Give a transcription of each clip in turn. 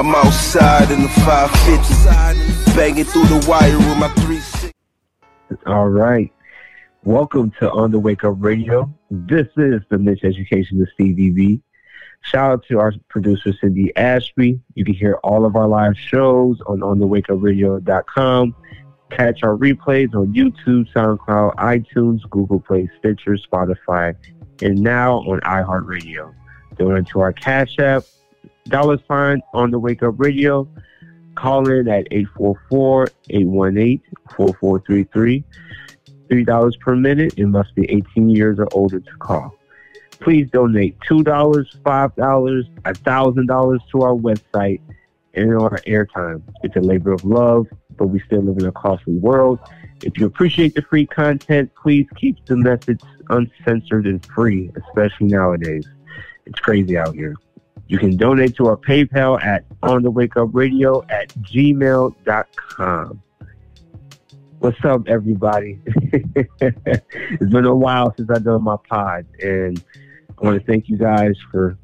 I'm outside in the 550, banging through the wire with my 360. All right. Welcome to On the Wake Up Radio. This is the Niche Education of CVB. Shout out to our producer, Cindy Ashby. You can hear all of our live shows on onthewakeupradio.com. Catch our replays on YouTube, SoundCloud, iTunes, Google Play, Stitcher, Spotify, and now on iHeartRadio. Donate to our Cash App, dollar sign on the Wake Up Radio. Call in at 844-818-4433. $3 per minute and must be 18 years or older to call. Please donate $2, $5, $1,000 to our website and our airtime. It's a labor of love, but we still live in a costly world. If you appreciate the free content, please keep the message uncensored and free, especially nowadays. It's crazy out here. You can donate to our PayPal at onthewakeupradio at gmail.com. What's up, everybody? it's been a while since I've done my pod, and I want to thank you guys for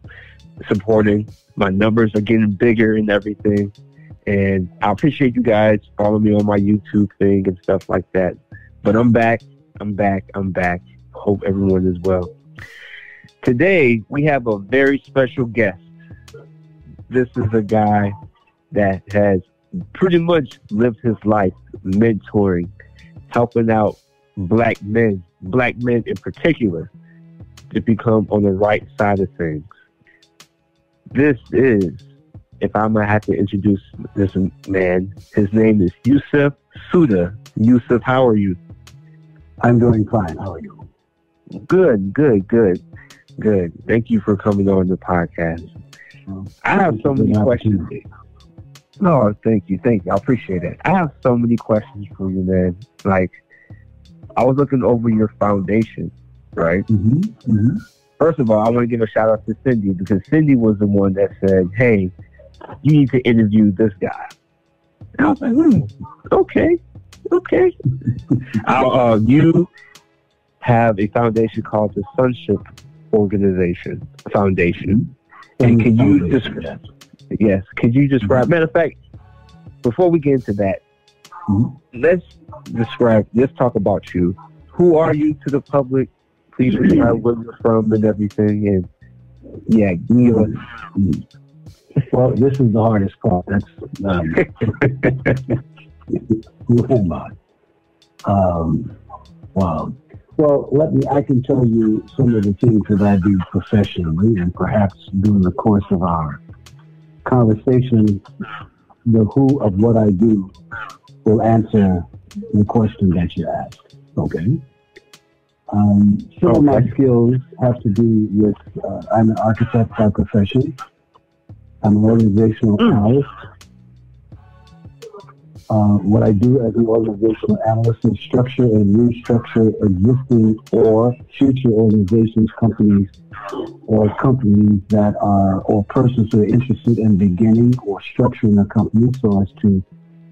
supporting. My numbers are getting bigger and everything, and I appreciate you guys following me on my YouTube thing and stuff like that. But I'm back. I'm back. I'm back. Hope everyone is well. Today, we have a very special guest. This is a guy that has pretty much lived his life mentoring, helping out black men, black men in particular, to become on the right side of things. This is, if I might have to introduce this man, his name is Yusuf Suda. Yusuf, how are you? I'm doing fine. How are you? Good, good, good, good. Thank you for coming on the podcast. I have so many questions. No, thank you, thank you. I appreciate it. I have so many questions for you, man. Like, I was looking over your foundation, right? Mm-hmm. Mm-hmm. First of all, I want to give a shout out to Cindy because Cindy was the one that said, "Hey, you need to interview this guy." And I was like, hmm, "Okay, okay." uh, you have a foundation called the Sonship Organization Foundation, and can you just. Yes, could you describe? Matter of fact, before we get into that, Mhm. let's describe. Let's talk about you. Who are you to the public? Please describe where you're from and everything. And yeah, give me Well, this is the hardest part. That's um, who am I? Um, wow. Well, let me. I can tell you some of the things that I do professionally, and perhaps during the course of our conversation, the who of what I do will answer the question that you asked. Okay. Um, some of my skills have to do with. Uh, I'm an architect by profession. I'm an organizational Mm. analyst. Uh, what I do as an organizational analyst is structure and restructure existing or future organizations, companies, or companies that are, or persons who are interested in beginning or structuring a company so as to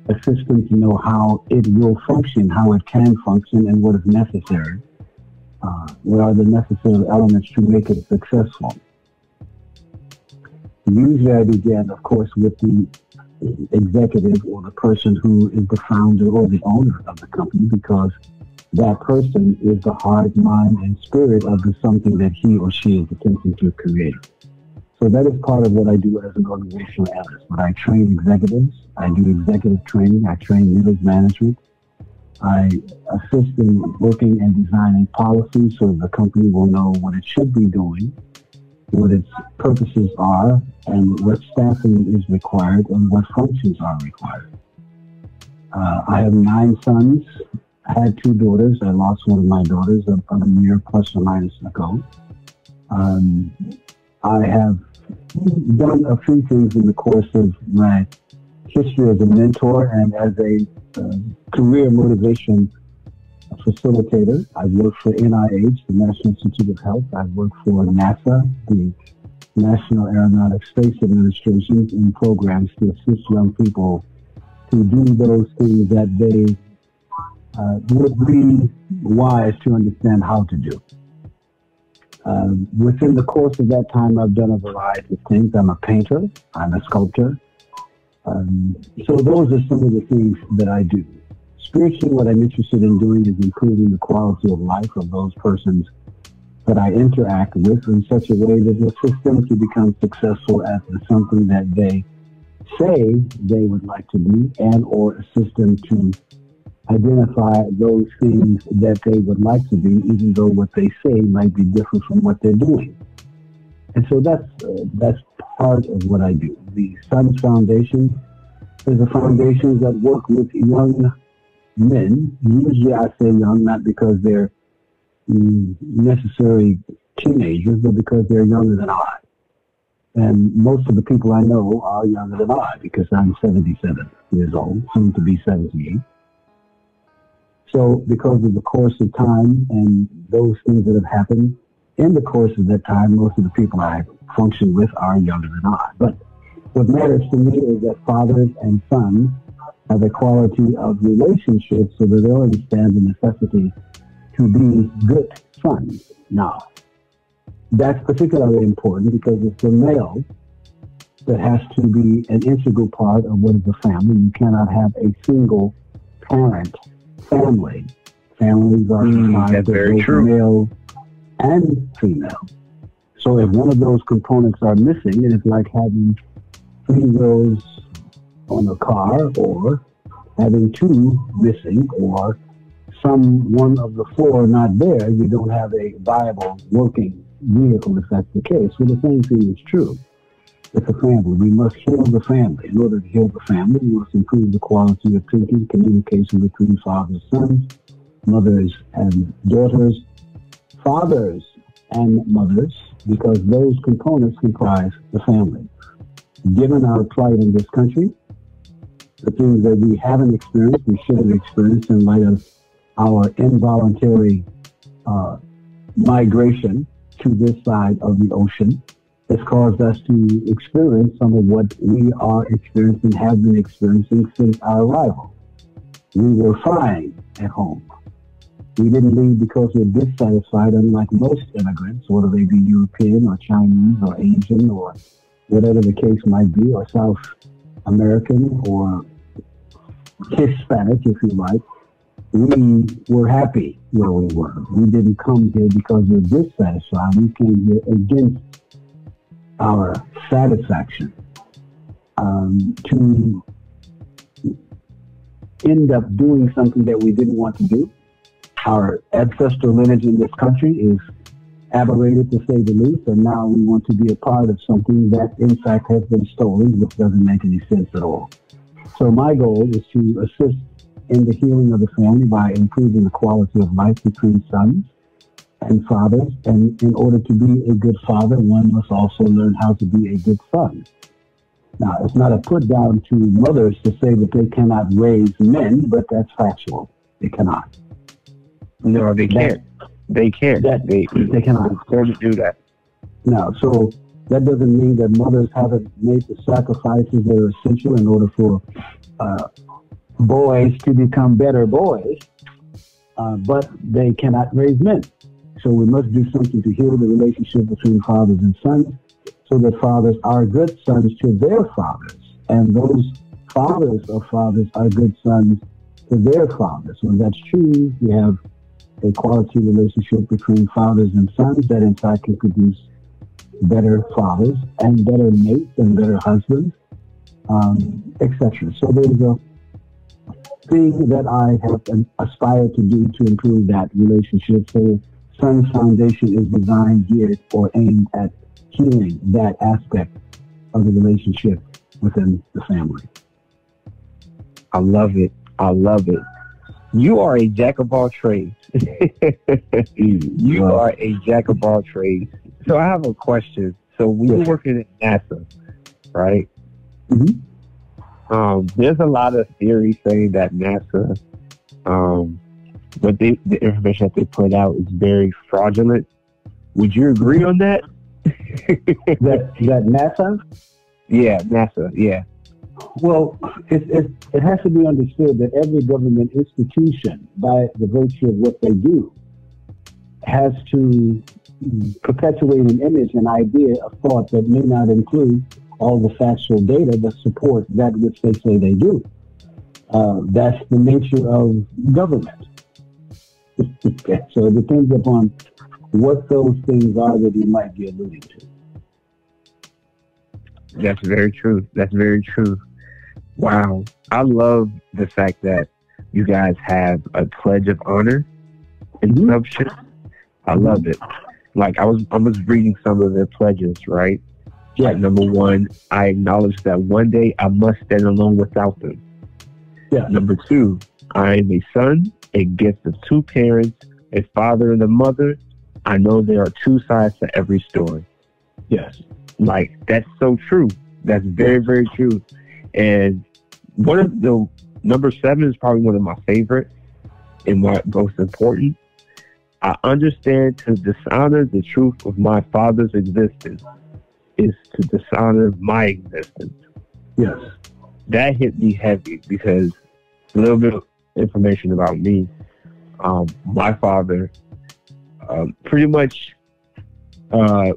assist them to know how it will function, how it can function, and what is necessary. Uh, what are the necessary elements to make it successful? Usually I begin, of course, with the executive or the person who is the founder or the owner of the company because that person is the heart, mind, and spirit of the something that he or she is attempting to create. So that is part of what I do as an organizational analyst. But I train executives, I do executive training, I train middle management, I assist in working and designing policies so the company will know what it should be doing, what its purposes are, and what staffing is required and what functions are required. Uh, I have nine sons. I had two daughters. I lost one of my daughters about a year plus or minus ago. Um, I have done a few things in the course of my history as a mentor and as a uh, career motivation facilitator. I've worked for NIH, the National Institute of Health. I've worked for NASA, the National Aeronautics Space Administration, in programs to assist young people to do those things that they uh, would be wise to understand how to do. Um, within the course of that time, I've done a variety of things. I'm a painter. I'm a sculptor. Um, so those are some of the things that I do. Spiritually, what I'm interested in doing is improving the quality of life of those persons that I interact with in such a way that assist them to become successful at something that they say they would like to be and or assist them to identify those things that they would like to do, even though what they say might be different from what they're doing. And so that's uh, that's part of what I do. The Sons Foundation is a foundation that work with young men. Usually, I say young not because they're mm, necessarily teenagers, but because they're younger than I. And most of the people I know are younger than I because I'm 77 years old, soon to be 78. So because of the course of time and those things that have happened in the course of that time, most of the people I function with are younger than I. But what matters to me is that fathers and sons have a quality of relationships so that they'll understand the necessity to be good sons. Now, that's particularly important because it's the male that has to be an integral part of what is a family. You cannot have a single parent family. Families are mm, of both true. male and female. So if one of those components are missing, it's like having three wheels on a car or having two missing or some one of the four not there, you don't have a viable working vehicle if that's the case. Well, the same thing is true with the family. We must heal the family. In order to heal the family, we must improve the quality of thinking, communication between fathers sons, mothers and daughters, fathers and mothers, because those components comprise the family. Given our plight in this country, the things that we haven't experienced, we should have experienced in light of our involuntary uh, migration to this side of the ocean has caused us to experience some of what we are experiencing, have been experiencing since our arrival. We were fine at home. We didn't leave because we're dissatisfied, unlike most immigrants, whether they be European or Chinese or Asian or whatever the case might be, or South American or Hispanic, if you like we were happy where we were. We didn't come here because we're dissatisfied. We came here against our satisfaction um, to end up doing something that we didn't want to do. Our ancestral lineage in this country is aberrated to say the least, and now we want to be a part of something that in fact has been stolen, which doesn't make any sense at all. So my goal is to assist in the healing of the family by improving the quality of life between sons and fathers. And in order to be a good father, one must also learn how to be a good son. Now, it's not a put down to mothers to say that they cannot raise men, but that's factual. They cannot. No, they can't. they can't. That, they, they cannot. They do that. Now, so that doesn't mean that mothers haven't made the sacrifices that are essential in order for uh, boys to become better boys, uh, but they cannot raise men. So we must do something to heal the relationship between fathers and sons so that fathers are good sons to their fathers. And those fathers of fathers are good sons to their fathers. When that's true, we have a quality relationship between fathers and sons that in fact can produce better fathers and better mates and better husbands, um, etc. So there's a thing that I have aspired to do to improve that relationship. So Sons Foundation is designed, geared, or aimed at healing that aspect of the relationship within the family. I love it. I love it. You are a jack of all trades. you are a jack of all trades. So I have a question. So we yes. were working at NASA, right? Mm-hmm. Um, there's a lot of theories saying that NASA, um, what they, the information that they put out is very fraudulent. Would you agree on that? that that NASA? Yeah, NASA. Yeah. Well, it, it, it has to be understood that every government institution, by the virtue of what they do, has to perpetuate an image, an idea, a thought that may not include all the factual data that support that which they say they do. Uh, that's the nature of government. so it depends upon what those things are that you might be alluding to. That's very true. That's very true. Wow. I love the fact that you guys have a pledge of honor in mm-hmm. I love it. Like I was I was reading some of their pledges, right? Yeah. Like number one, I acknowledge that one day I must stand alone without them. Yeah. Number two, I am a son, a gift of two parents, a father and a mother. I know there are two sides to every story. Yes. Like that's so true. That's very, very true. And one of the number seven is probably one of my favorite and my most important. I understand to dishonor the truth of my father's existence is to dishonor my existence. Yes. That hit me heavy because a little bit of information about me. Um, my father um, pretty much uh,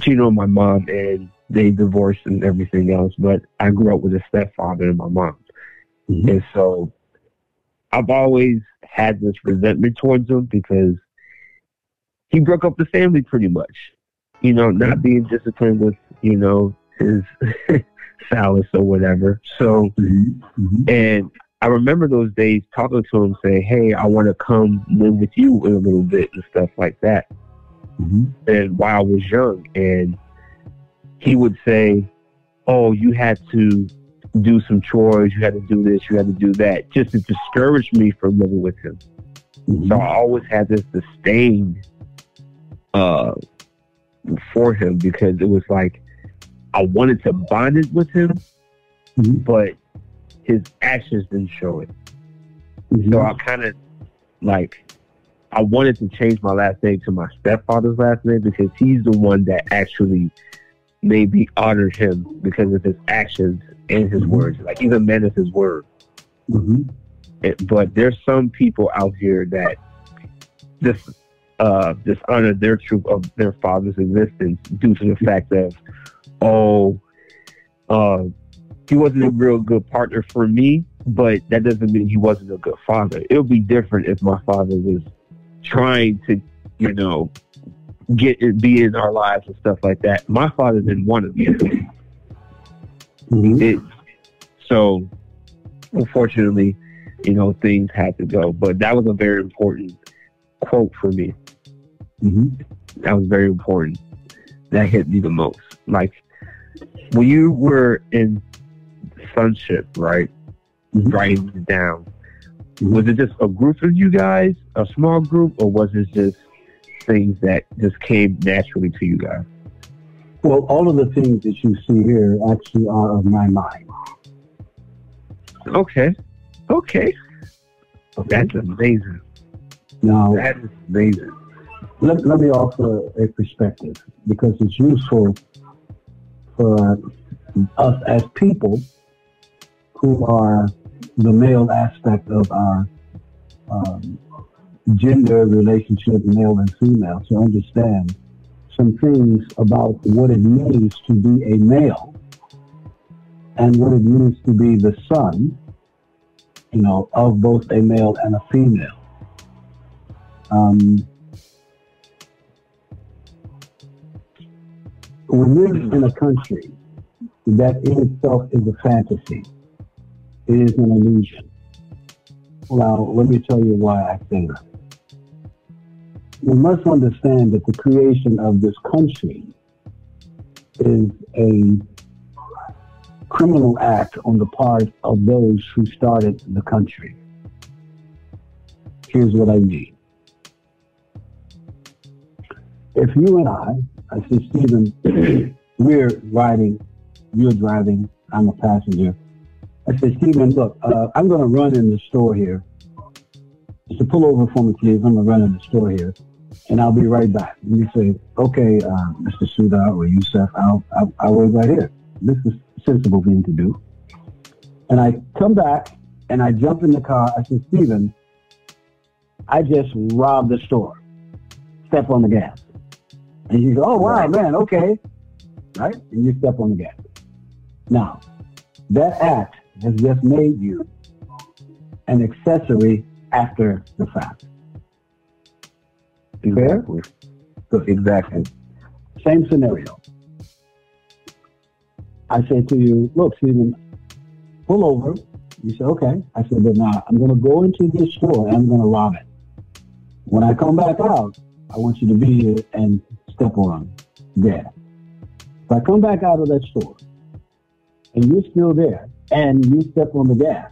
cheated on my mom and they divorced and everything else, but I grew up with a stepfather and my mom. Mm-hmm. And so I've always had this resentment towards him because he broke up the family pretty much. You know, not mm-hmm. being disciplined with, you know, his phallus or whatever. So, mm-hmm. and I remember those days talking to him, saying, "Hey, I want to come live with you in a little bit and stuff like that." Mm-hmm. And while I was young, and he would say, "Oh, you had to do some chores, you had to do this, you had to do that," just to discourage me from living with him. Mm-hmm. So I always had this disdain uh, for him because it was like I wanted to bond it with him, mm-hmm. but his actions didn't show it. Mm-hmm. So I kind of like I wanted to change my last name to my stepfather's last name because he's the one that actually made me honor him because of his actions and his mm-hmm. words. Like he's a man of his word. Mm-hmm. It, but there's some people out here that just uh, dishonor their truth of their father's existence due to the fact of, oh, uh, he wasn't a real good partner for me, but that doesn't mean he wasn't a good father. It would be different if my father was trying to, you know, get it, be in our lives and stuff like that. My father didn't want to be. Mm-hmm. It, so, unfortunately, you know, things had to go. But that was a very important quote for me. Mm-hmm. That was very important. That hit me the most. Like when you were in sonship, right? Mm-hmm. Writing it down. Mm-hmm. Was it just a group of you guys, a small group, or was it just things that just came naturally to you guys? Well, all of the things that you see here actually are of my mind. Okay. Okay. okay. That's amazing. Now, that is amazing. Let, let me offer a perspective because it's useful for us as people who are the male aspect of our um, gender relationship, male and female, to understand some things about what it means to be a male and what it means to be the son, you know, of both a male and a female. Um, we live in a country that in itself is a fantasy It is an illusion. Now, let me tell you why I say that. We must understand that the creation of this country is a criminal act on the part of those who started the country. Here's what I mean. If you and I, I say, Stephen, we're riding, you're driving, I'm a passenger, I said, Stephen, look, uh, I'm going to run in the store here. Just pull over for me, please. I'm going to run in the store here, and I'll be right back. And you say, okay, uh, Mr. Suda or Yusuf, I'll, I'll, I'll wait right here. This is a sensible thing to do. And I come back, and I jump in the car. I said, Steven, I just robbed the store. Step on the gas. And you go, oh, wow, man, okay. right? And you step on the gas. Now, that act has just made you an accessory after the fact. Exactly. Good. Exactly. Same scenario. I say to you, look, Stephen, pull over. You say, okay. I said, but now I'm going to go into this store and I'm going to rob it. When I come back out, I want you to be here and step on there. If I come back out of that store and you're still there and you step on the gas,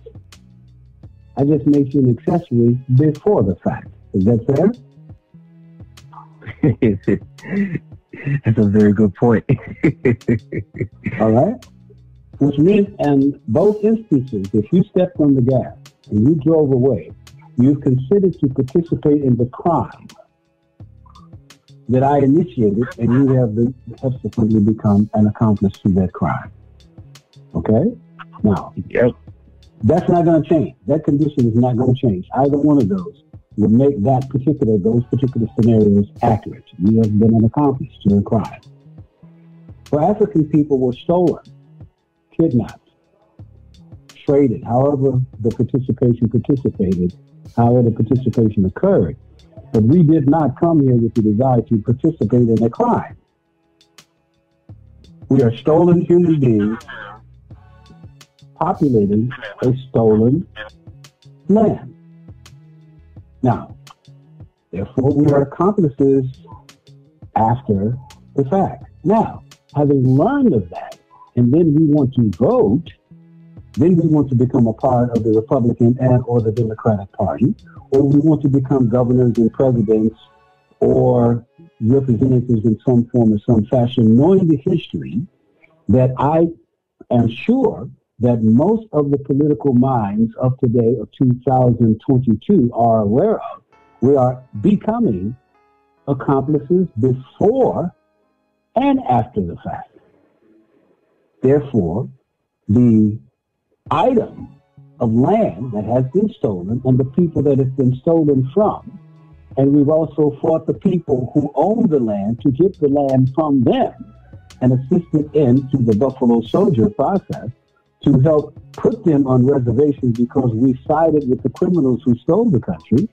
I just make you an accessory before the fact. Is that fair? That's a very good point. All right? Which means, in both instances, if you stepped on the gas and you drove away, you've considered to participate in the crime that I initiated, and you have subsequently become an accomplice to that crime. Okay? Now, yep. that's not going to change. That condition is not going to change. Either one of those would make that particular, those particular scenarios accurate. You have been an accomplice to a crime. For African people were stolen, kidnapped, traded, however the participation participated, however the participation occurred. But we did not come here with the desire to participate in a crime. We are stolen human beings populating a stolen land. Now, therefore, we are accomplices after the fact. Now, having learned of that, and then we want to vote, then we want to become a part of the Republican and or the Democratic Party, or we want to become governors and presidents or representatives in some form or some fashion, knowing the history that I am sure that most of the political minds of today, of 2022, are aware of. We are becoming accomplices before and after the fact. Therefore, the item of land that has been stolen and the people that it's been stolen from, and we've also fought the people who own the land to get the land from them and assisted in into the Buffalo Soldier process to help put them on reservations because we sided with the criminals who stole the country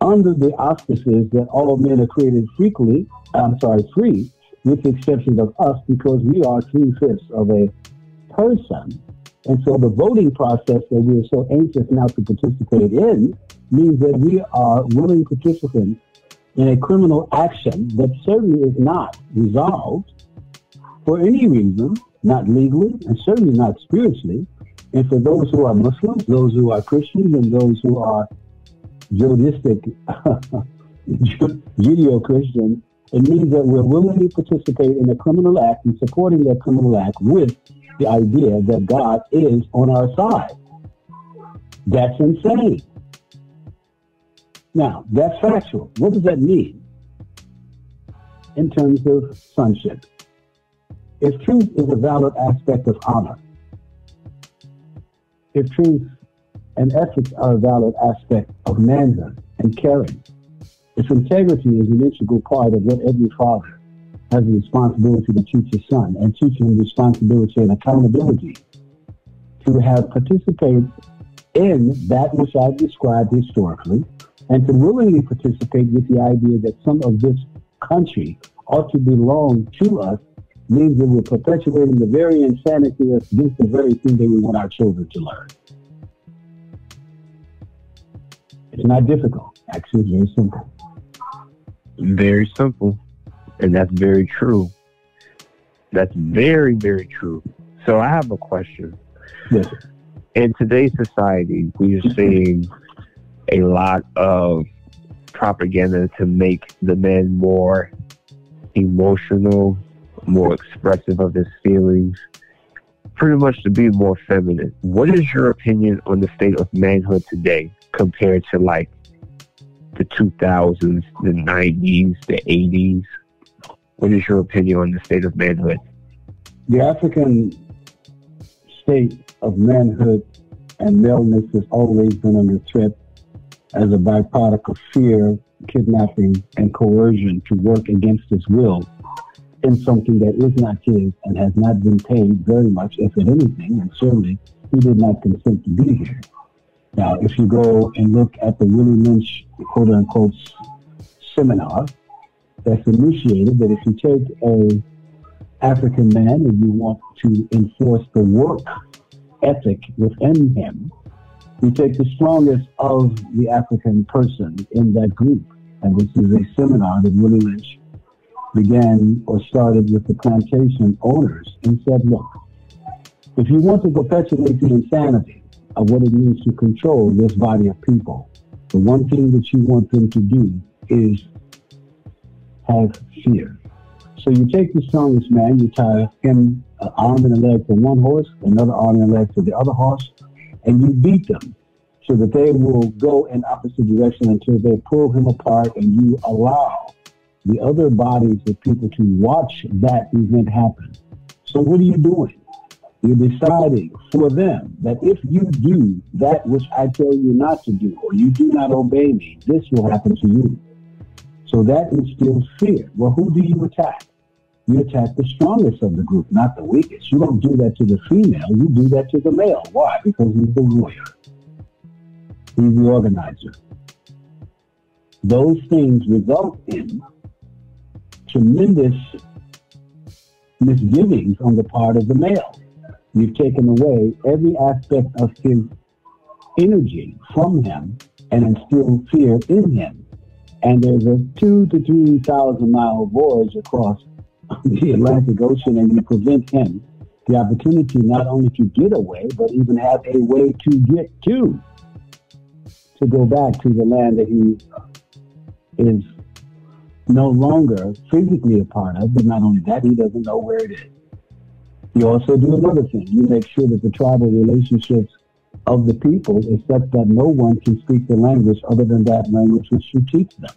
under the auspices that all men are created freely, I'm sorry, free, with the exception of us because we are two fifths of a person. And so the voting process that we are so anxious now to participate in means that we are willing participants in a criminal action that certainly is not resolved for any reason not legally and certainly not spiritually. And for those who are Muslims, those who are Christians, and those who are Judaistic, Judeo-Christian, it means that we're willing to participate in a criminal act and supporting that criminal act with the idea that God is on our side. That's insane. Now, that's factual. What does that mean in terms of sonship? If truth is a valid aspect of honor, if truth and ethics are a valid aspect of manhood and caring, if integrity is an integral part of what every father has a responsibility to teach his son and teach him responsibility and accountability to have participated in that which I've described historically and to willingly participate with the idea that some of this country ought to belong to us means that we're perpetuating the very insanity that's against the very thing that we want our children to learn. It's not difficult. Actually, it's very simple. Very simple. And that's very true. That's very, very true. So I have a question. Yes. In today's society, we are seeing a lot of propaganda to make the men more emotional, more expressive of his feelings, pretty much to be more feminine. What is your opinion on the state of manhood today compared to like the 2000s, the 90s, the 80s? What is your opinion on the state of manhood? The African state of manhood and maleness has always been under threat as a byproduct of fear, kidnapping, and coercion to work against his will in something that is not his and has not been paid very much, if at anything, and certainly he did not consent to be here. Now, if you go and look at the Willie Lynch quote unquote seminar that's initiated, that if you take a African man and you want to enforce the work ethic within him, you take the strongest of the African person in that group. And this is a seminar that Willie Lynch began or started with the plantation owners and said, look, if you want to perpetuate the insanity of what it means to control this body of people, the one thing that you want them to do is have fear. So you take the strongest man, you tie him an arm and a leg to one horse, another arm and a leg to the other horse, and you beat them so that they will go in opposite direction until they pull him apart and you allow the other bodies of people to watch that event happen. So what are you doing? You're deciding for them that if you do that which I tell you not to do, or you do not obey me, this will happen to you. So that instills fear. Well, who do you attack? You attack the strongest of the group, not the weakest. You don't do that to the female, you do that to the male. Why? Because he's the warrior. He's the organizer. Those things result in tremendous misgivings on the part of the male. You've taken away every aspect of his energy from him and instilled fear in him. And there's a two to three thousand mile voyage across the Atlantic Ocean, and you prevent him the opportunity not only to get away, but even have a way to get to, to go back to the land that he is no longer physically a part of, but not only that, he doesn't know where it is. You also do another thing. You make sure that the tribal relationships of the people is such that no one can speak the language other than that language which you teach them.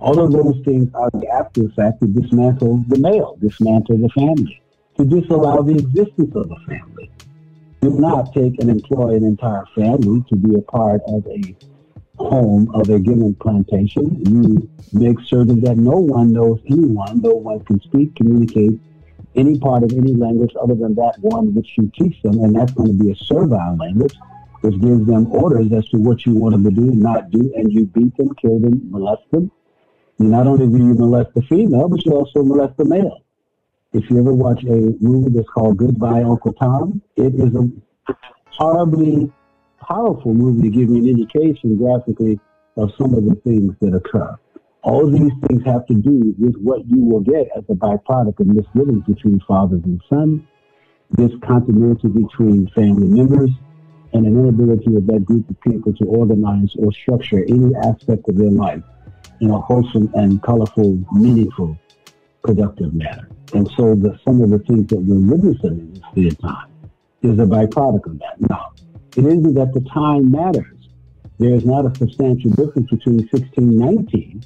All of those things are the after effect to dismantle the male, dismantle the family, to disallow the existence of a family. Do not take and employ an entire family to be a part of a home of a given plantation. You make certain that no one knows anyone, no one can speak, communicate any part of any language other than that one which you teach them, and that's going to be a servile language, which gives them orders as to what you want them to do, not do, and you beat them, kill them, molest them. You not only do you molest the female, but you also molest the male. If you ever watch a movie that's called Goodbye Uncle Tom, it is a horribly powerful movie to give you an indication graphically of some of the things that occur. All these things have to do with what you will get as a byproduct of misgivings between fathers and sons, discontinuity between family members, and an inability of that group of people to organize or structure any aspect of their life in a wholesome and colorful, meaningful, productive manner. And so the, some of the things that we're witnessing in this time is a byproduct of that. Now, it isn't that the time matters. There is not a substantial difference between 1619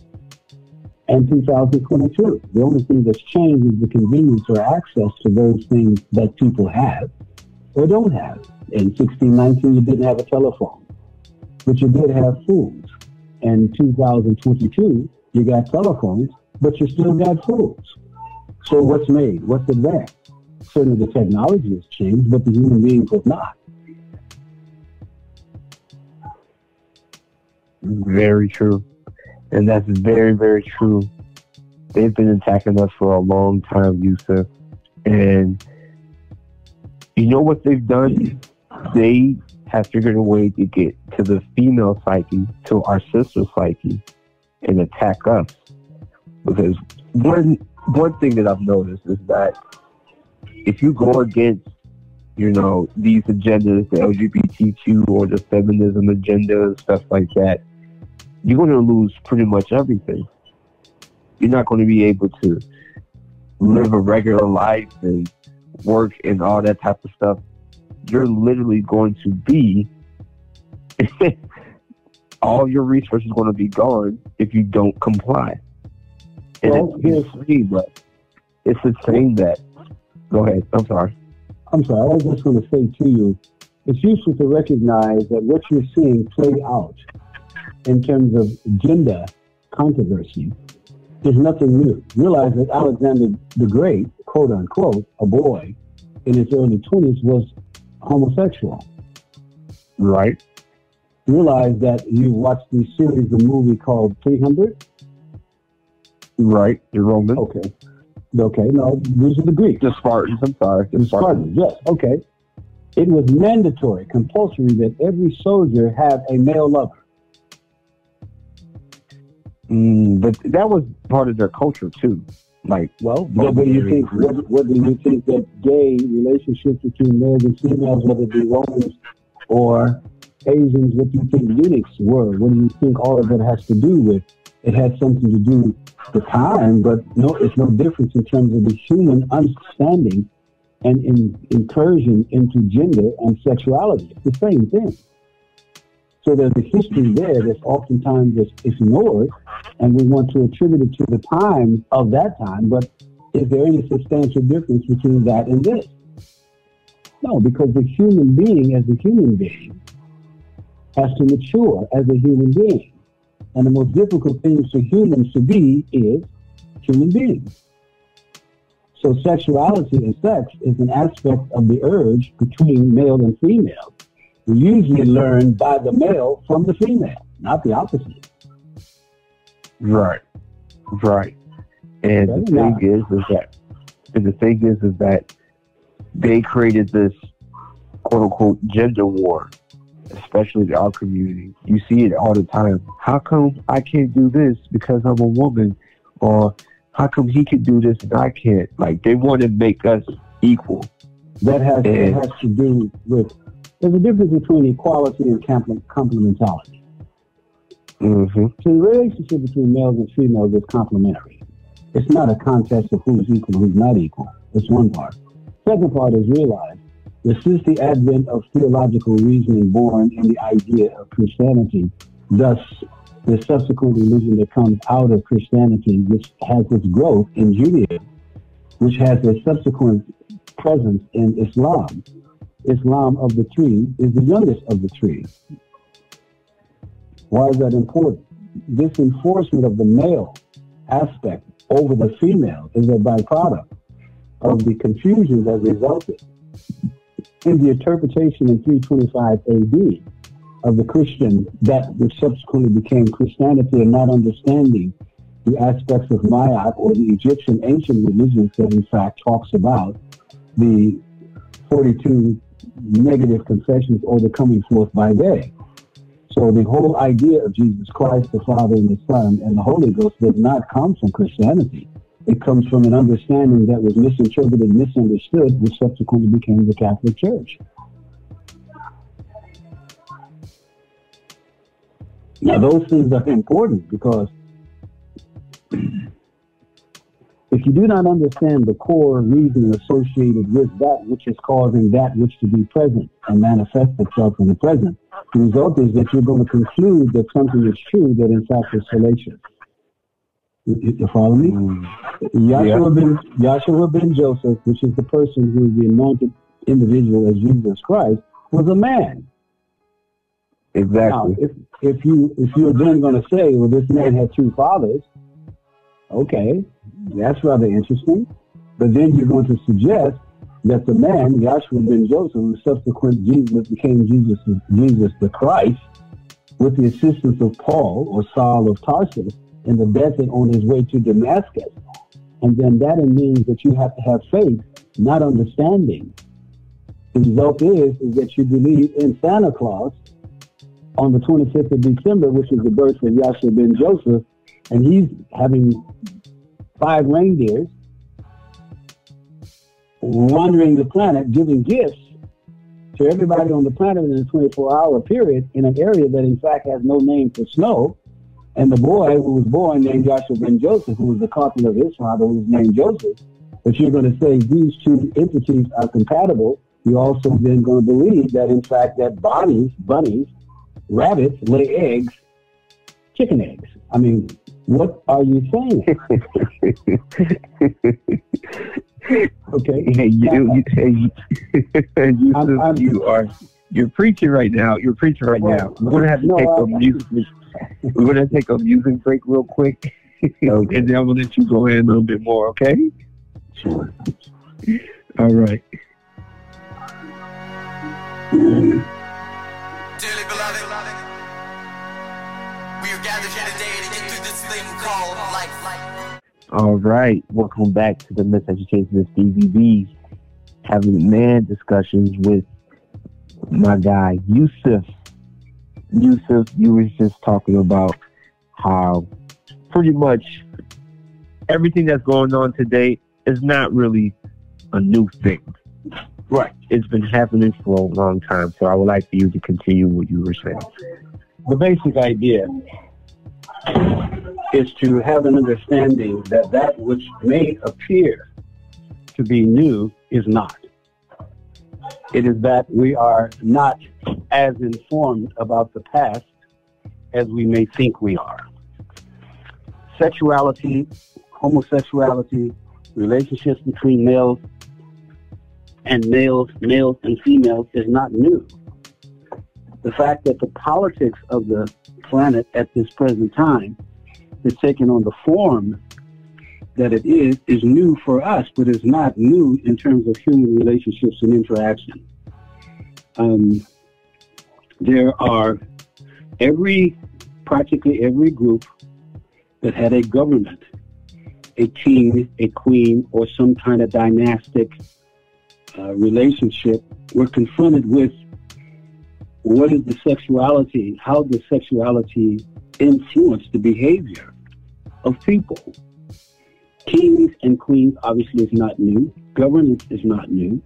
and 2022. The only thing that's changed is the convenience or access to those things that people have or don't have. In 1619, you didn't have a telephone, but you did have phones. In 2022, you got telephones, but you still got phones. So what's made? What's advanced? Certainly the technology has changed, but the human beings have not. Very true. And that's very, very true. They've been attacking us for a long time, Yusuf. And you know what they've done? They have figured a way to get to the female psyche, to our sister psyche, and attack us. Because one one thing that I've noticed is that if you go against, you know, these agendas, the LGBTQ or the feminism agenda, stuff like that, you're going to lose pretty much everything. You're not going to be able to live a regular life and work and all that type of stuff. You're literally going to be all your resources going to be gone if you don't comply. And Well, it's but it's insane that. Go ahead. I'm sorry. I'm sorry, I was just going to say to you, it's useful to recognize that what you're seeing play out in terms of gender controversy is nothing new. Realize that Alexander the Great, quote unquote, a boy in his early 20s was homosexual. Right. Realize that you watched the series, the movie called 300? Right. The Roman. Okay. Okay, no, these are the Greeks. The Spartans, I'm sorry. The Spartans, yes, okay. It was mandatory, compulsory that every soldier have a male lover. Mm, but that was part of their culture too. Like, well, what do you think? What, what, do you think that gay relationships between males and females, whether it be Romans or Asians, what do you think eunuchs were? What do you think all of that has to do with? It had something to do with time, but no, it's no difference in terms of the human understanding and in, incursion into gender and sexuality. It's the same thing. So there's a history there that's oftentimes is ignored, and we want to attribute it to the time of that time. But is there any substantial difference between that and this? No, because the human being, as a human being, has to mature as a human being. And the most difficult things for humans to be is human beings. So sexuality and sex is an aspect of the urge between male and female we usually learn by the male from the female, not the opposite. Right, right. And the thing is, is that, and the thing is, is that they created this quote unquote gender war, especially in our community. You see it all the time. How come I can't do this because I'm a woman, or how come he can do this and I can't? Like they want to make us equal. That has, has to do with there's a difference between equality and complementarity. Mm-hmm. So the relationship between males and females is complementary. It's not a contest of who's equal and who's not equal. That's one part. Second part is realize that since the advent of theological reasoning born in the idea of Christianity, thus the subsequent religion that comes out of Christianity, which has its growth in Judaism, which has a subsequent presence in Islam, Islam of the three is the youngest of the three. Why is that important? This enforcement of the male aspect over the female is a byproduct of the confusion that resulted the interpretation in 325 AD of the Christian, that which subsequently became Christianity, and not understanding the aspects of Ma'at or the Egyptian ancient religions that in fact talks about the 42 negative confessions or the coming forth by day. So the whole idea of Jesus Christ, the Father and the Son and the Holy Ghost did not come from Christianity. It comes from an understanding that was misinterpreted, misunderstood, which subsequently became the Catholic Church. Now, those things are important because if you do not understand the core reason associated with that which is causing that which to be present and manifest itself in the present, the result is that you're going to conclude that something is true that in fact is fallacious. You, you follow me? Mm. Yahshua, ben, Yahshua ben Joseph, which is the person who is the anointed individual as Jesus Christ, was a man. Exactly. Now, if, if you if you're then going to say, well, this man had two fathers, okay, that's rather interesting. But then you're going to suggest that the man, Yahshua ben Joseph, who subsequent Jesus became Jesus, Jesus the Christ, with the assistance of Paul or Saul of Tarsus in the desert on his way to Damascus. And then that means that you have to have faith, not understanding. The result is, is that you believe in Santa Claus on the 25th of December, which is the birth of Yahshua ben Joseph, and he's having five reindeers wandering the planet giving gifts to everybody on the planet in a 24 hour period in an area that in fact has no name for snow. And the boy who was born named Joshua ben Joseph, who was the copy of his father, who was named Joseph. But you're going to say these two entities are compatible. You're also then going to believe that in fact that bunnies, bunnies, rabbits lay eggs, chicken eggs. I mean, what are you saying? okay. Hey, you, you, hey, you, I'm, I'm, you are you're preaching right now. You're preaching right well, now. We're gonna have to no, take I, a music. We're gonna take a music break real quick. okay. and then I'm gonna let you go in a little bit more. Okay. Sure. All right. Dearly beloved, we are gathered here today to get through this thing called life. All right, welcome back to the Miss Miseducation DVB. Having man discussions with my guy Yusuf. Yusuf, you were just talking about how pretty much everything that's going on today is not really a new thing. Right. It's been happening for a long time, so I would like for you to continue what you were saying. The basic idea is to have an understanding that that which may appear to be new is not. It is that we are not as informed about the past as we may think we are. Sexuality, homosexuality, relationships between males and males, males and females is not new. The fact that the politics of the planet at this present time is taking on the form that it is, is new for us, but is not new in terms of human relationships and interaction. Um, there are every, practically every group that had a government, a king, a queen, or some kind of dynastic uh, relationship, were confronted with what is the sexuality, how does sexuality influence the behavior of people. Kings and queens obviously is not new. Governance is not new.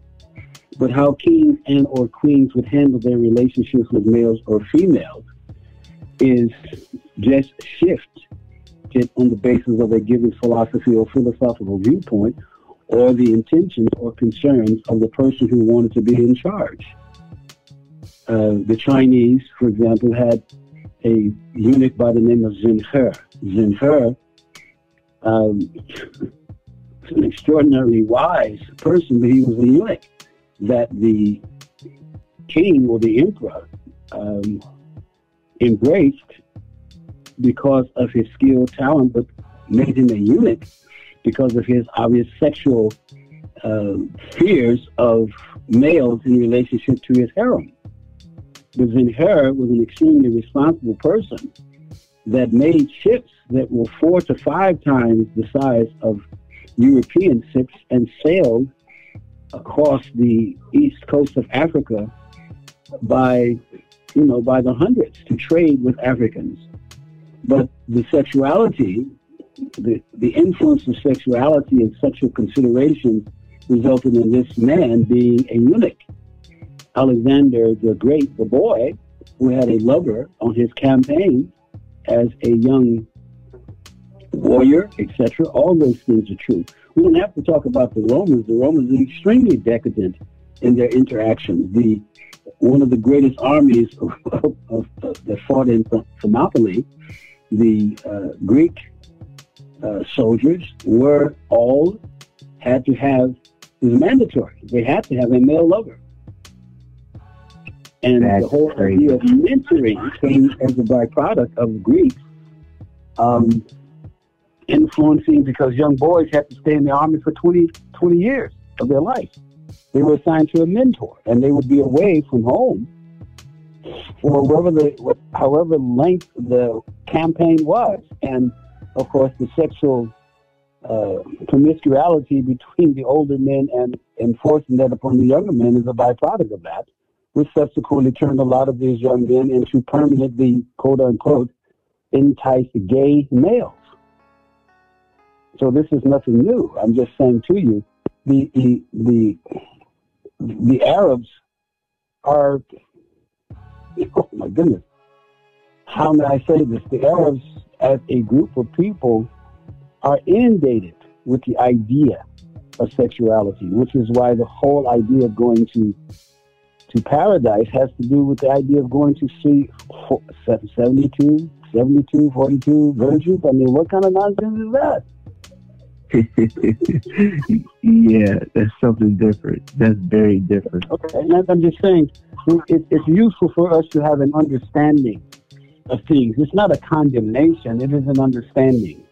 But how kings and or queens would handle their relationships with males or females is just shift it on the basis of a given philosophy or philosophical viewpoint or the intentions or concerns of the person who wanted to be in charge. Uh, the Chinese, for example, had a eunuch by the name of Zheng He. Zheng He um, an extraordinarily wise person, but he was a eunuch that the king or the emperor um, embraced because of his skill, talent, but made him a eunuch because of his obvious sexual uh, fears of males in relationship to his harem. But Zheng He was an extremely responsible person that made ships that were four to five times the size of European ships and sailed across the east coast of Africa by, you know, by the hundreds to trade with Africans. But the sexuality, the, the influence of sexuality and sexual considerations resulted in this man being a eunuch. Alexander the Great, the boy, who had a lover on his campaign as a young warrior, etc. All those things are true. We don't have to talk about the Romans. The Romans are extremely decadent in their interactions. The one of the greatest armies of, of, of, that fought in Thermopylae, the uh, Greek uh, soldiers were all had to have it was mandatory. They had to have a male lover. And That's the whole crazy. idea of mentoring came as a byproduct of Greeks um, influencing because young boys had to stay in the army for 20, 20 years of their life. They were assigned to a mentor, and they would be away from home for whatever the however length the campaign was, and of course the sexual uh, promiscuity between the older men and enforcing that upon the younger men is a byproduct of that, which subsequently turned a lot of these young men into permanently, quote unquote, enticed gay males. So this is nothing new. I'm just saying to you, the the the, the Arabs are oh my goodness. How may I say this? The Arabs as a group of people are inundated with the idea of sexuality, which is why the whole idea of going to to paradise has to do with the idea of going to see 72, 72, 42 virgins. I mean, what kind of nonsense is that? yeah, that's something different. That's very different. Okay, and I'm just saying it, it's useful for us to have an understanding of things. It's not a condemnation, it is an understanding.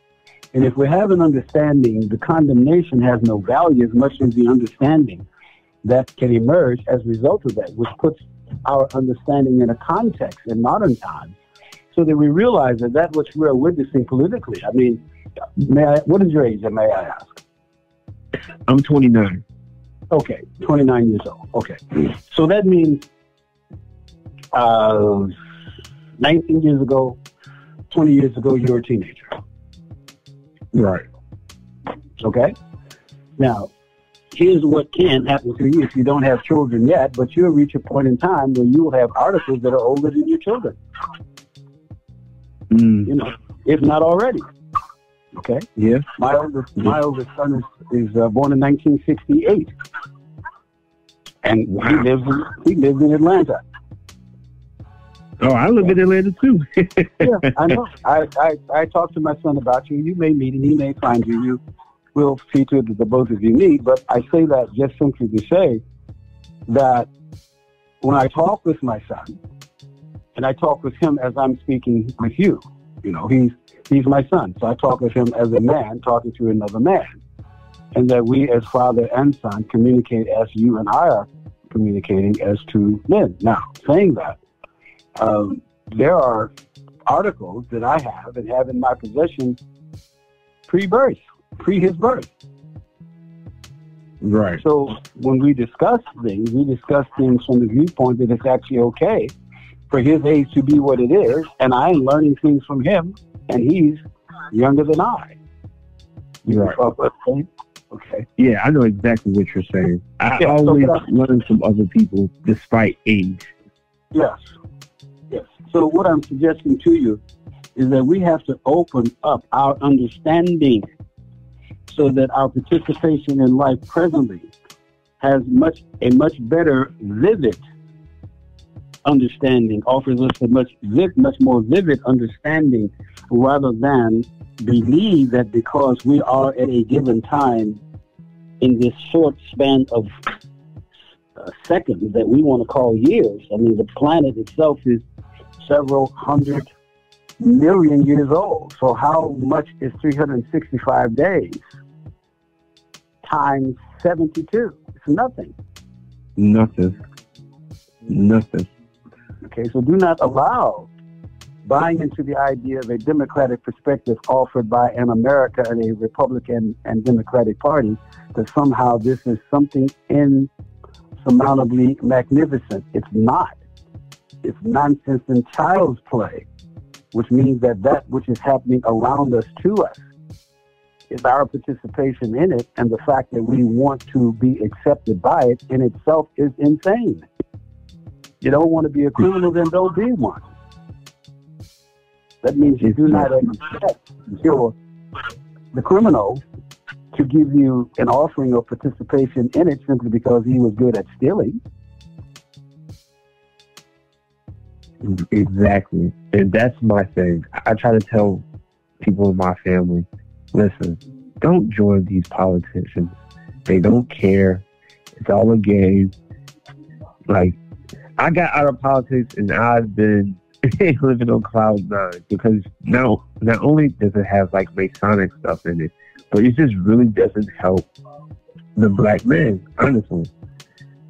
And if we have an understanding, the condemnation has no value as much as the understanding that can emerge as a result of that, which puts our understanding in a context in modern times so that we realize that that which we're witnessing politically. I mean, may I, what is your age, may I ask? I'm 29. Okay, 29 years old. Okay. So that means uh, 19 years ago, 20 years ago, you were a teenager. Right. Okay? Now, here's what can happen to you if you don't have children yet, but you'll reach a point in time where you will have articles that are older than your children. Mm. You know, if not already. Okay? Yeah. My oldest, my oldest son is, is uh, born in 1968. And Wow. he lives in, he lives in Atlanta. Oh, I live in Atlanta too. yeah, I know. I, I, I talked to my son about you. You may meet him. He may find you. You will see to it that the both of you meet. But I say that just simply to say that when I talk with my son, and I talk with him as I'm speaking with you, you know, he's he's my son. So I talk with him as a man talking to another man. And that we as father and son communicate as you and I are communicating as two men. Now, saying that, um, there are articles that I have and have in my possession pre-birth, pre his birth. right. So when we discuss things, we discuss things from the viewpoint that it's actually okay for his age to be what it is, and I am learning things from him, and he's younger than I. You Right. follow what I'm saying? Okay. Yeah, I know exactly what you're saying. I Yeah, so always learn from other people despite age. Yes. Yes. So what I'm suggesting to you is that we have to open up our understanding so that our participation in life presently has much a much better vivid understanding, offers us a much much more vivid understanding rather than believe that because we are at a given time in this short span of uh, seconds that we want to call years. I mean, the planet itself is several hundred million years old. So how much is 365 days times 72? It's nothing. Nothing. Nothing. Okay, so do not allow buying into the idea of a democratic perspective offered by an America and a Republican and Democratic Party that somehow this is something insurmountably magnificent. It's not. It's nonsense and child's play, which means that that which is happening around us to us is our participation in it, and the fact that we want to be accepted by it in itself is insane. You don't want to be a criminal, then don't be one. That means you do not accept your the criminal to give you an offering of participation in it simply because he was good at stealing. Exactly. And that's my thing. I try to tell people in my family, listen, don't join these politicians. They don't care. It's all a game. Like, I got out of politics and I've been living on cloud nine because now not only does it have like Masonic stuff in it, but it just really doesn't help the black man, honestly.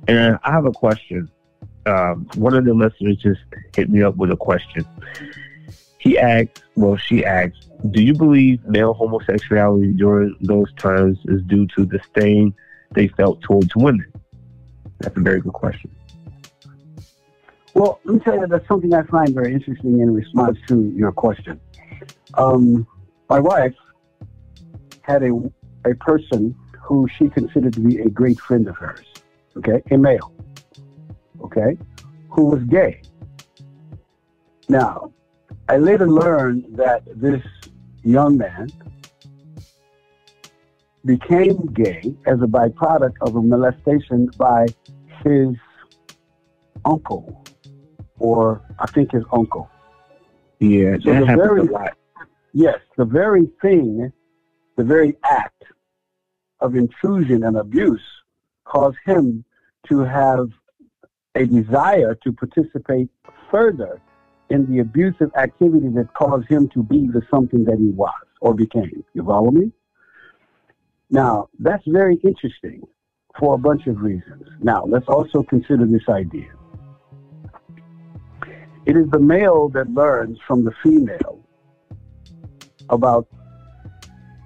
And I have a question um, one of the listeners just hit me up with a question. He asked, well, she asked, do you believe male homosexuality during those times is due to the stain they felt towards women? That's a very good question. Well, let me tell you, that's something I find very interesting in response to your question. Um, my wife had a, a person who she considered to be a great friend of hers, okay, a male, okay, who was gay. Now, I later learned that this young man became gay as a byproduct of a molestation by his uncle, or I think his uncle. Yeah, So that the happens very- a lot. Yes, the very thing, the very act of intrusion and abuse caused him to have a desire to participate further in the abusive activity that caused him to be the something that he was or became. You follow me? Now, that's very interesting for a bunch of reasons. Now, let's also consider this idea. It is the male that learns from the female about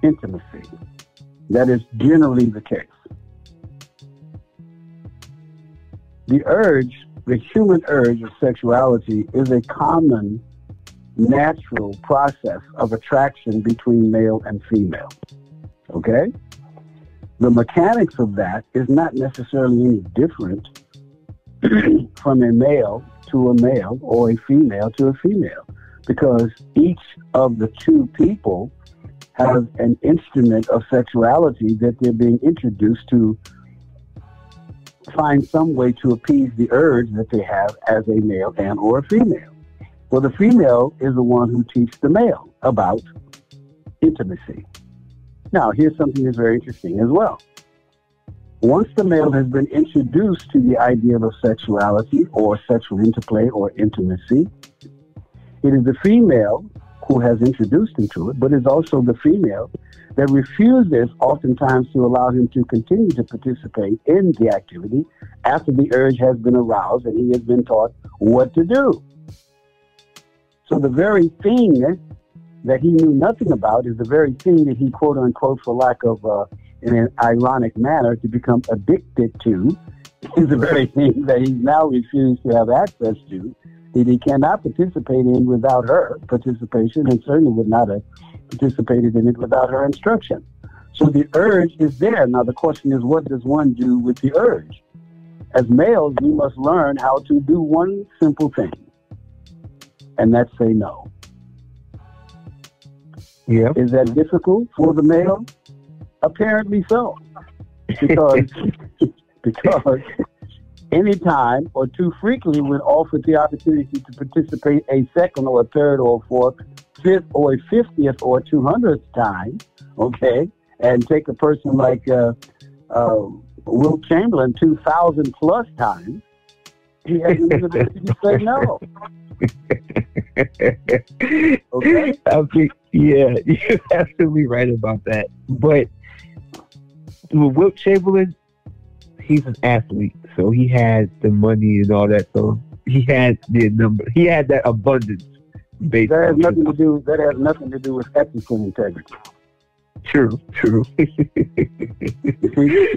intimacy. That is generally the case. The urge, the human urge of sexuality, is a common natural process of attraction between male and female. Okay? The mechanics of that is not necessarily any different from a male to a male or a female to a female because each of the two people has an instrument of sexuality that they're being introduced to find some way to appease the urge that they have as a male and or a female. Well, the female is the one who teaches the male about intimacy. Now, here's something that's very interesting as well. Once the male has been introduced to the idea of sexuality or sexual interplay or intimacy, it is the female who has introduced him to it, but is also the female that refuses oftentimes to allow him to continue to participate in the activity after the urge has been aroused and he has been taught what to do. So the very thing that he knew nothing about is the very thing that he, quote unquote, for lack of, uh, in an ironic manner, to become addicted to, is the very thing that he now refused to have access to, that he cannot participate in without her participation, and certainly would not have participated in it without her instruction. So the urge is there. Now the question is, what does one do with the urge? As males, we must learn how to do one simple thing, and that's say no. Yeah. Is that difficult for the male? Apparently so. Because because anytime or too frequently when offered the opportunity to participate a second or a third or a fourth, fifth or a fiftieth or two hundredth time, okay, and take a person like uh, uh, Wilt Chamberlain two thousand plus times, he has the ability to say no. Okay. I think, yeah, you're absolutely right about that. But with Wilt Chamberlain, he's an athlete, so he had the money and all that. So he had the number. He had that abundance. Based That has nothing to do. That has nothing to do with ethical integrity. True, true.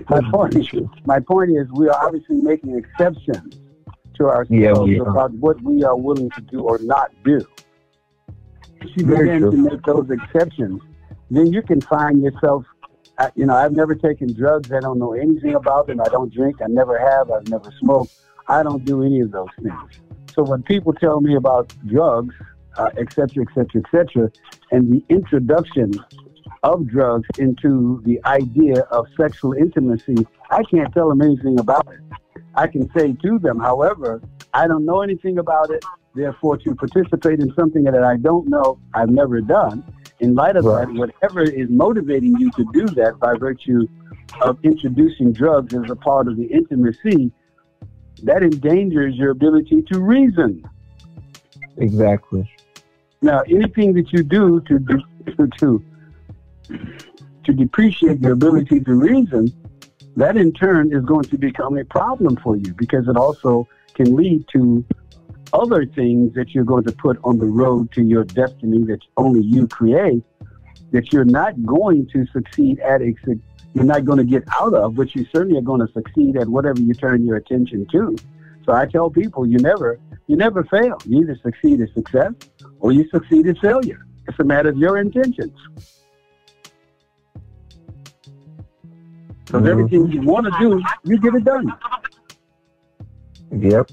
My point, my point is, we are obviously making exceptions to ourselves Yeah, about what we are willing to do or not do. If you Very begin to make those exceptions, then you can find yourself. I- You know, I've never taken drugs. I don't know anything about them. I don't drink. I never have. I've never smoked. I don't do any of those things. So when people tell me about drugs, uh, et cetera, et cetera, et cetera, and the introduction of drugs into the idea of sexual intimacy, I can't tell them anything about it. I can say to them, however, I don't know anything about it. Therefore, to participate in something that I don't know, I've never done. In light of Right. that, whatever is motivating you to do that by virtue of introducing drugs as a part of the intimacy, that endangers your ability to reason. exactly. Now, anything that you do to to to, to depreciate your ability to reason, that in turn is going to become a problem for you because it also can lead to other things that you're going to put on the road to your destiny that only you create that you're not going to succeed at a you're not going to get out of, but you certainly are going to succeed at whatever you turn your attention to. So I tell people you never you never fail. You either succeed at success or you succeed at failure. It's a matter of your intentions. Because Mhm. everything you want to do, you get it done. Yep.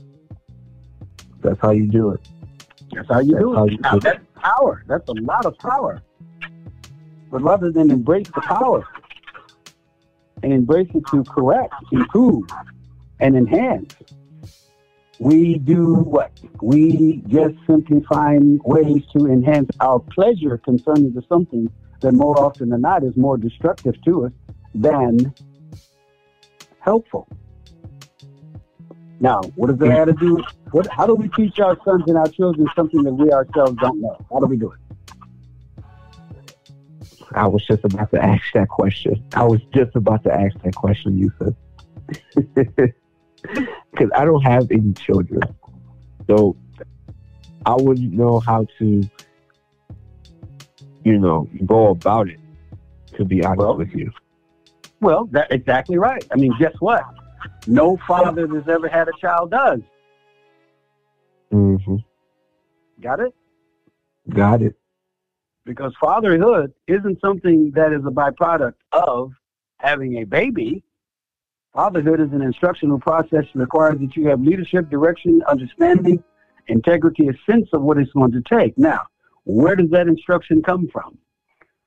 That's how you do it. That's how you That's do how you Now, do it. that's power. That's a lot of power. But rather than embrace the power and embrace it to correct, improve, and enhance, we do what? We just simply find ways to enhance our pleasure concerning the something that more often than not is more destructive to us than helpful. Now, what does that have to do? What, how do we teach our sons and our children something that we ourselves don't know? How do we do it? I was just about to ask that question. I was just about to ask that question, Yusuf. Because I don't have any children. So I wouldn't know how to, you know, go about it, to be honest Well, with you. Well, that's exactly right. I mean, guess what? No father that's ever had a child does. hmm Got it? Got it. Because fatherhood isn't something that is a byproduct of having a baby. Fatherhood is an instructional process that requires that you have leadership, direction, understanding, integrity, a sense of what it's going to take. Now, where does that instruction come from?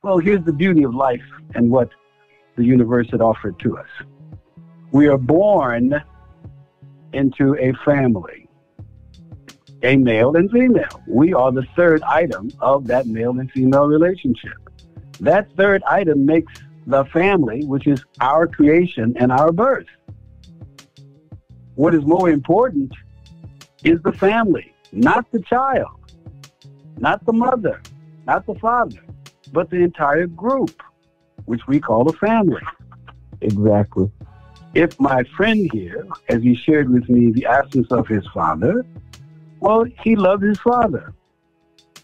Well, here's the beauty of life and what the universe had offered to us. We are born into a family, a male and female. We are the third item of that male and female relationship. That third item makes the family, which is our creation and our birth. What is more important is the family, not the child, not the mother, not the father, but the entire group, which we call a family. Exactly. If my friend here, as he shared with me the absence of his father, well, he loved his father.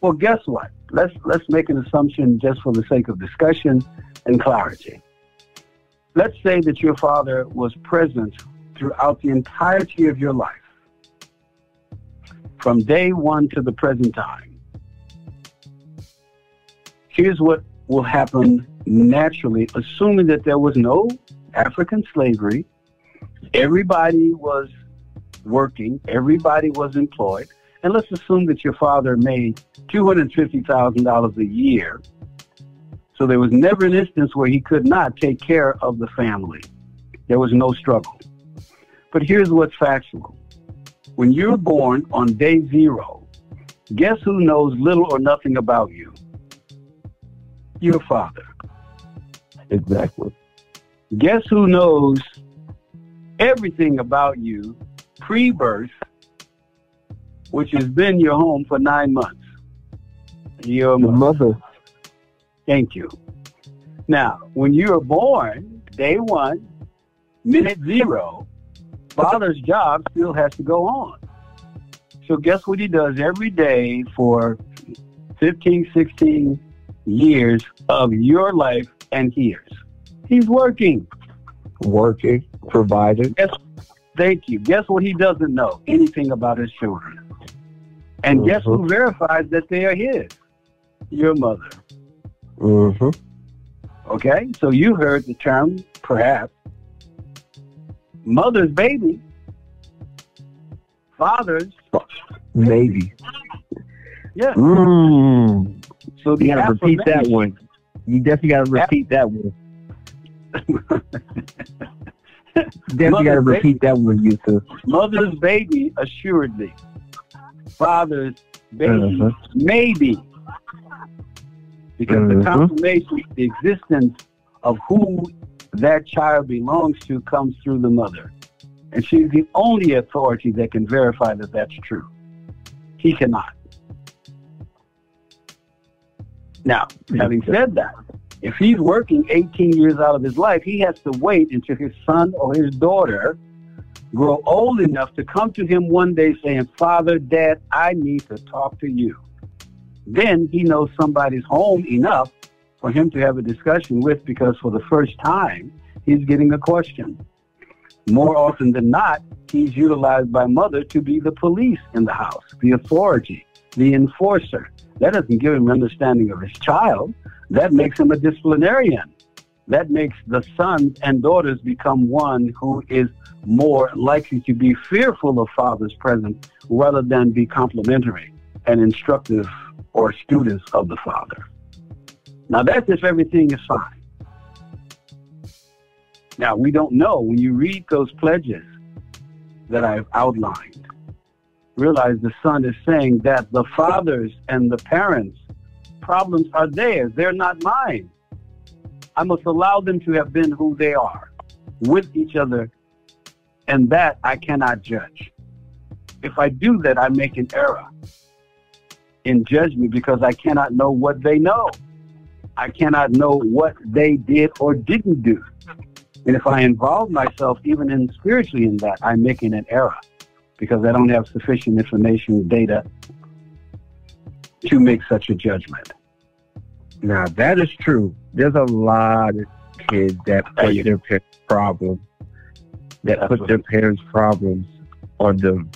Well, guess what? Let's let's make an assumption just for the sake of discussion and clarity. Let's say that your father was present throughout the entirety of your life, from day one to the present time. Here's what will happen naturally, assuming that there was no African slavery, everybody was working, everybody was employed, and let's assume that your father made $250,000 a year. So there was never an instance where he could not take care of the family. There was no struggle. But here's what's factual. When you're born on day zero, guess who knows little or nothing about you? Your father. Exactly. Guess who knows everything about you pre birth, which has been your home for nine months? Your mother. mother. Thank you. Now, when you are born, day one, minute zero, father's job still has to go on. So guess what he does every day for 15, 16 years of your life and his? He's working. Working, provided. providing. Thank you. Guess what he doesn't know? Anything about his children. And guess who verifies that they are his? Your mother. hmm Okay? So you heard the term, perhaps, mother's baby, father's, Maybe. yeah. Mm. So You gotta repeat that one. You definitely gotta repeat that one. definitely gotta Mother's repeat that one, you Yusuf. Mother's baby, assuredly. Father's baby, Uh-huh. maybe. Because the Mhm. confirmation, the existence of who that child belongs to comes through the mother. And she's the only authority that can verify that that's true. He cannot. Now, having said that, if he's working 18 years out of his life, he has to wait until his son or his daughter grow old enough to come to him one day saying, Father, Dad, I need to talk to you. Then he knows somebody's home enough for him to have a discussion with because for the first time, he's getting a question. More often than not, he's utilized by mother to be the police in the house, the authority, the enforcer. That doesn't give him an understanding of his child. That makes him a disciplinarian. That makes the sons and daughters become one who is more likely to be fearful of father's presence rather than be complimentary and instructive or students of the father. Now that's if everything is fine. Now we don't know when you read those pledges that I've outlined. Realize the son is saying that the fathers and the parents' problems are theirs, they're not mine. I must allow them to have been who they are with each other And that I cannot judge. If I do that, I make an error in judgment because I cannot know what they know. I cannot know what they did or didn't do. And if I involve myself even in spiritually in that, I'm making an error because I don't have sufficient information, data to make such a judgment. Now that is true. There's a lot of kids that put their parents' problems that put their parents' problems on them,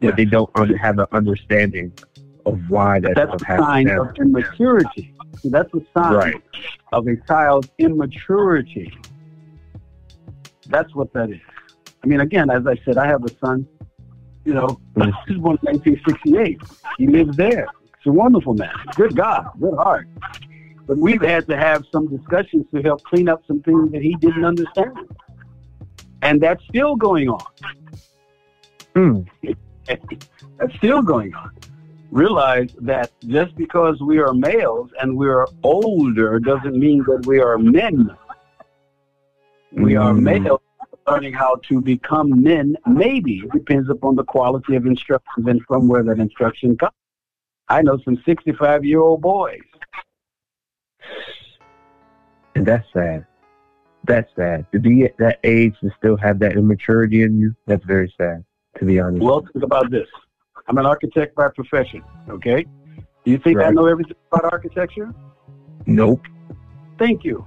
Yeah. but they don't un- have an understanding of why that That's a sign them. of immaturity. That's a sign Right. of a child's immaturity. That's what that is. I mean, again, as I said, I have a son, you know, Mhm. he was born in 1968. He lives there. A wonderful man. Good God, good heart. But we've had to have some discussions to help clean up some things that he didn't understand. And that's still going on. Hmm. That's still going on. Realize that just because we are males and we are older doesn't mean that we are men. We are Mm. males learning how to become men. Maybe it depends upon the quality of instruction and from where that instruction comes. I know some 65 year old boys. And that's sad. That's sad. To be at that age and still have that immaturity in you, that's very sad, to be honest. Well, think about this. I'm an architect by profession, okay? Do you think I know everything about architecture? nope. Thank you.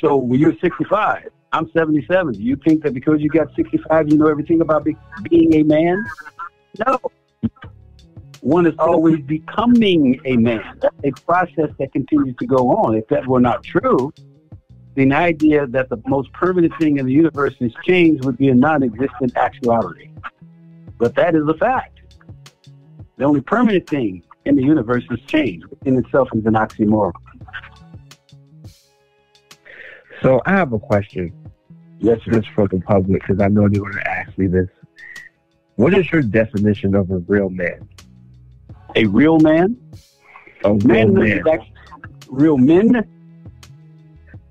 So when you're 65, I'm 77. Do you think that because you got 65, you know everything about be- being a man? No. One is oh. always becoming a man. That's a process that continues to go on. If that were not true, then the idea that the most permanent thing in the universe is change would be a non-existent actuality. But that is a fact. The only permanent thing in the universe is change, which in itself is an oxymoron. So I have a question. Yes, sir. just for the public because I know they're going to ask me this. What is your definition of a real man? A real man? A real Man, man. real men?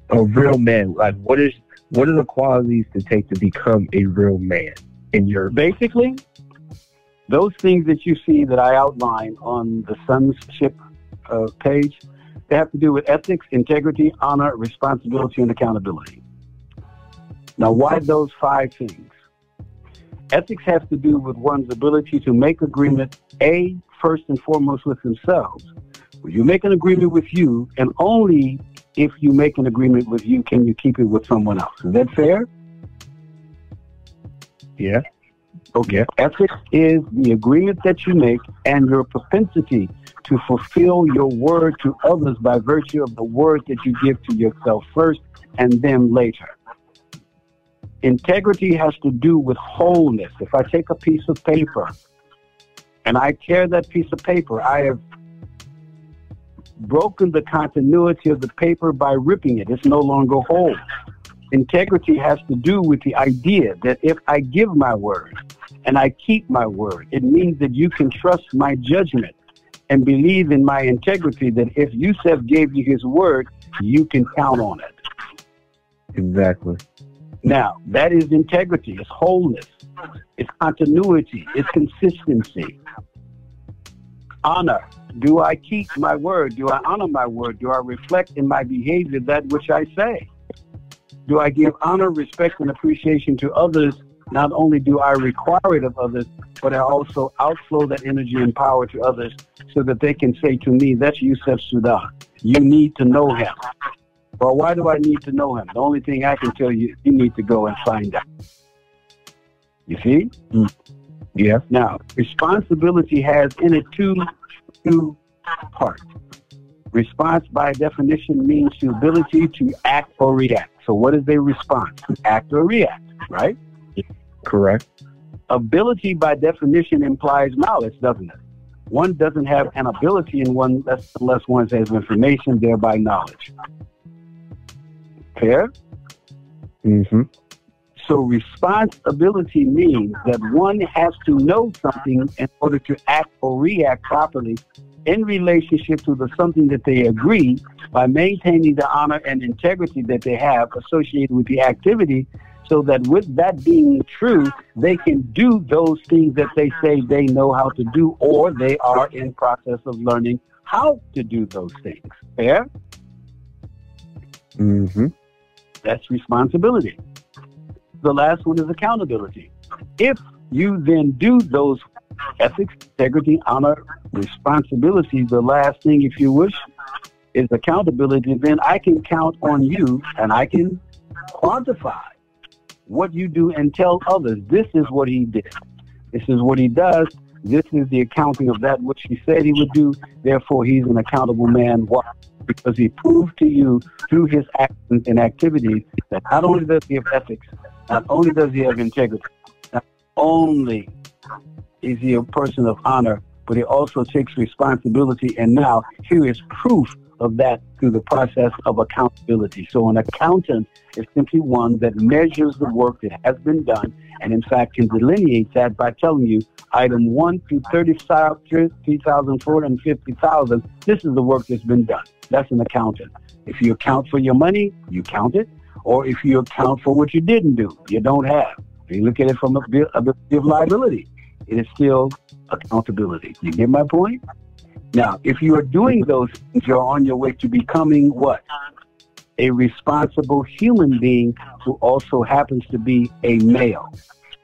A real man. Like what is what are the qualities to take to become a real man in your Basically, those things that you see that I outline on the sonship uh, page, they have to do with ethics, integrity, honor, responsibility, and accountability. Now, why those five things? Ethics has to do with one's ability to make agreement, A, first and foremost with themselves. When you make an agreement with you, and only if you make an agreement with you can you keep it with someone else. Is that fair? Yeah. Okay. Ethics is the agreement that you make and your propensity to fulfill your word to others by virtue of the word that you give to yourself first and then later. Integrity has to do with wholeness. If I take a piece of paper and I tear that piece of paper, I have broken the continuity of the paper by ripping it. It's no longer whole. Integrity has to do with the idea that if I give my word and I keep my word, it means that you can trust my judgment and believe in my integrity that if Yusuf gave you his word, you can count on it. exactly? Now, that is integrity, it's wholeness, it's continuity, it's consistency. Honor. Do I keep my word? Do I honor my word? Do I reflect in my behavior that which I say? Do I give honor, respect, and appreciation to others? Not only do I require it of others, but I also outflow that energy and power to others so that they can say to me, that's Yusuf Sudan. You need to know him. Well, why do I need to know him? The only thing I can tell you, you need to go and find out. You see? Hmm. Yeah. Now, responsibility has in it two, two parts. Response, by definition, means the ability to act or react. So, what is a response? Act or react, right? Correct. Ability, by definition, implies knowledge, doesn't it? One doesn't have an ability in one unless, unless one has information, thereby knowledge. Fair? Mm-hmm. So responsibility means that one has to know something in order to act or react properly in relationship to the something that they agree by maintaining the honor and integrity that they have associated with the activity so that with that being true, they can do those things that they say they know how to do, or they are in process of learning how to do those things. Fair? Mm-hmm. That's responsibility. The last one is accountability. If you then do those ethics, integrity, honor, responsibility, the last thing, if you wish, is accountability, then I can count on you and I can quantify what you do and tell others this is what he did. This is what he does. This is the accounting of that which he said he would do. Therefore, he's an accountable man. Why? Because he proved to you through his actions and activities that not only does he have ethics, not only does he have integrity, not only is he a person of honor, but he also takes responsibility. And now here is proof of that through the process of accountability. So an accountant is simply one that measures the work that has been done and in fact can delineate that by telling you item 1 through 30,450,000, this is the work that's been done. That's an accountant. If you account for your money, you count it. Or if you account for what you didn't do, you don't have. If you look at it from a bit of liability, it is still accountability. You get my point? Now, if you are doing those things, you're on your way to becoming what? A responsible human being who also happens to be a male.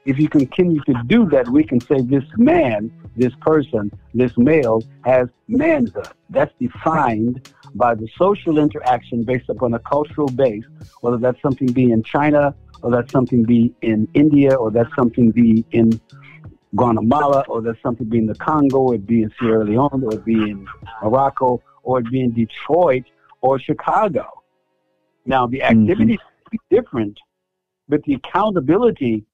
If you continue to do that, we can say this man, this person, this male has manhood. That's defined by the social interaction based upon a cultural base, whether that's something be in China, or that's something be in India, or that's something be in Guatemala, or there's something be in the Congo, or it be in Sierra Leone, or it be in Morocco, or it be in Detroit or Chicago. Now, the activities mm-hmm. be different, but the accountability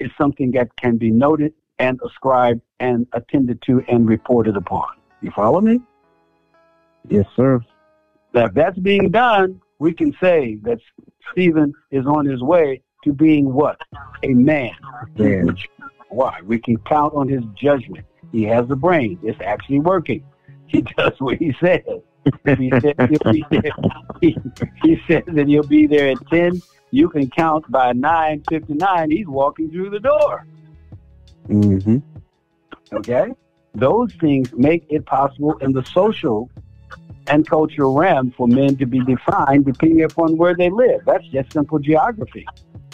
is something that can be noted and ascribed and attended to and reported upon. You follow me? Yes, sir. Now, if that's being done, we can say that Stephen is on his way to being what? A man. man. Why? We can count on his judgment. He has a brain. It's actually working. He does what he says. he, said, he, he, he said that he'll be there at 10. You can count by 9.59, he's walking through the door. Mm-hmm. Okay? Those things make it possible in the social and cultural realm for men to be defined depending upon where they live. That's just simple geography.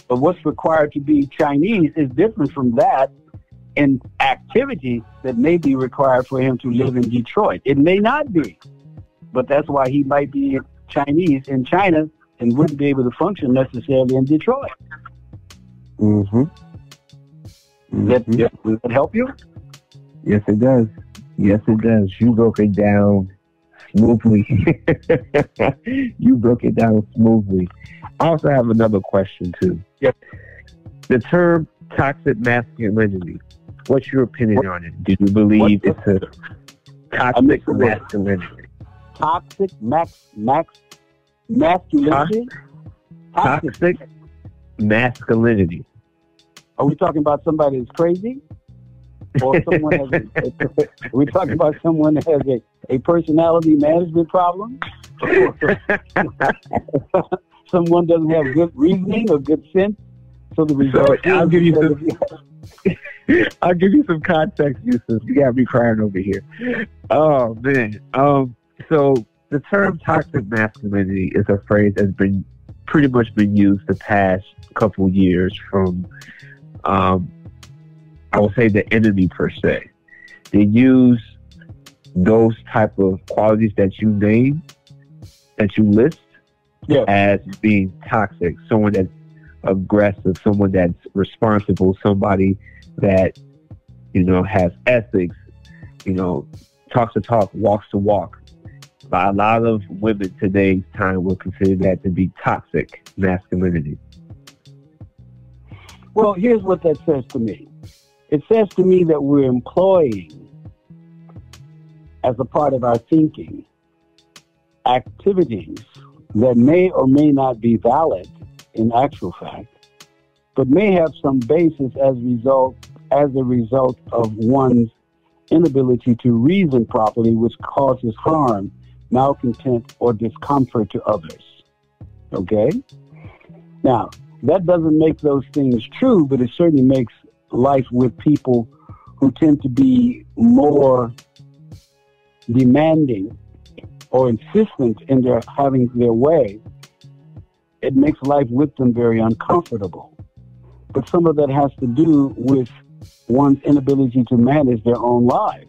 But what's required to be Chinese is different from that in activity that may be required for him to live in Detroit. It may not be, but that's why he might be Chinese in China and wouldn't be able to function necessarily in Detroit. Mm-hmm. mm-hmm. That, does that help you? Yes, it does. Yes, it does. You broke it down smoothly. you broke it down smoothly. I also have another question too. Yep. The term toxic masculinity. What's your opinion on it? Do you believe it's a toxic masculinity? Toxic max max masculinity. Toxic, toxic masculinity. Are we talking about somebody who's crazy? Or someone has a, we talking about someone that has a, a personality management problem? someone doesn't have good reasoning or good sense. So the result. So I'll give you some. I'll give you some context. You got me crying over here. Oh man. Um. So the term toxic masculinity is a phrase that's been pretty much been used the past couple years from, um, I would say the enemy per se. They use those type of qualities that you name, that you list, yeah. as being toxic, someone that's aggressive, someone that's responsible, somebody that, you know, has ethics, you know, talks to talk, walks to walk. But a lot of women today's time will consider that to be toxic masculinity. Well, here's what that says to me. It says to me that we're employing, as a part of our thinking, activities that may or may not be valid in actual fact, but may have some basis as result as a result of one's inability to reason properly, which causes harm, malcontent, or discomfort to others. Okay? Now, That doesn't make those things true, but it certainly makes life with people who tend to be more demanding or insistent in their having their way, it makes life with them very uncomfortable. But some of that has to do with one's inability to manage their own lives.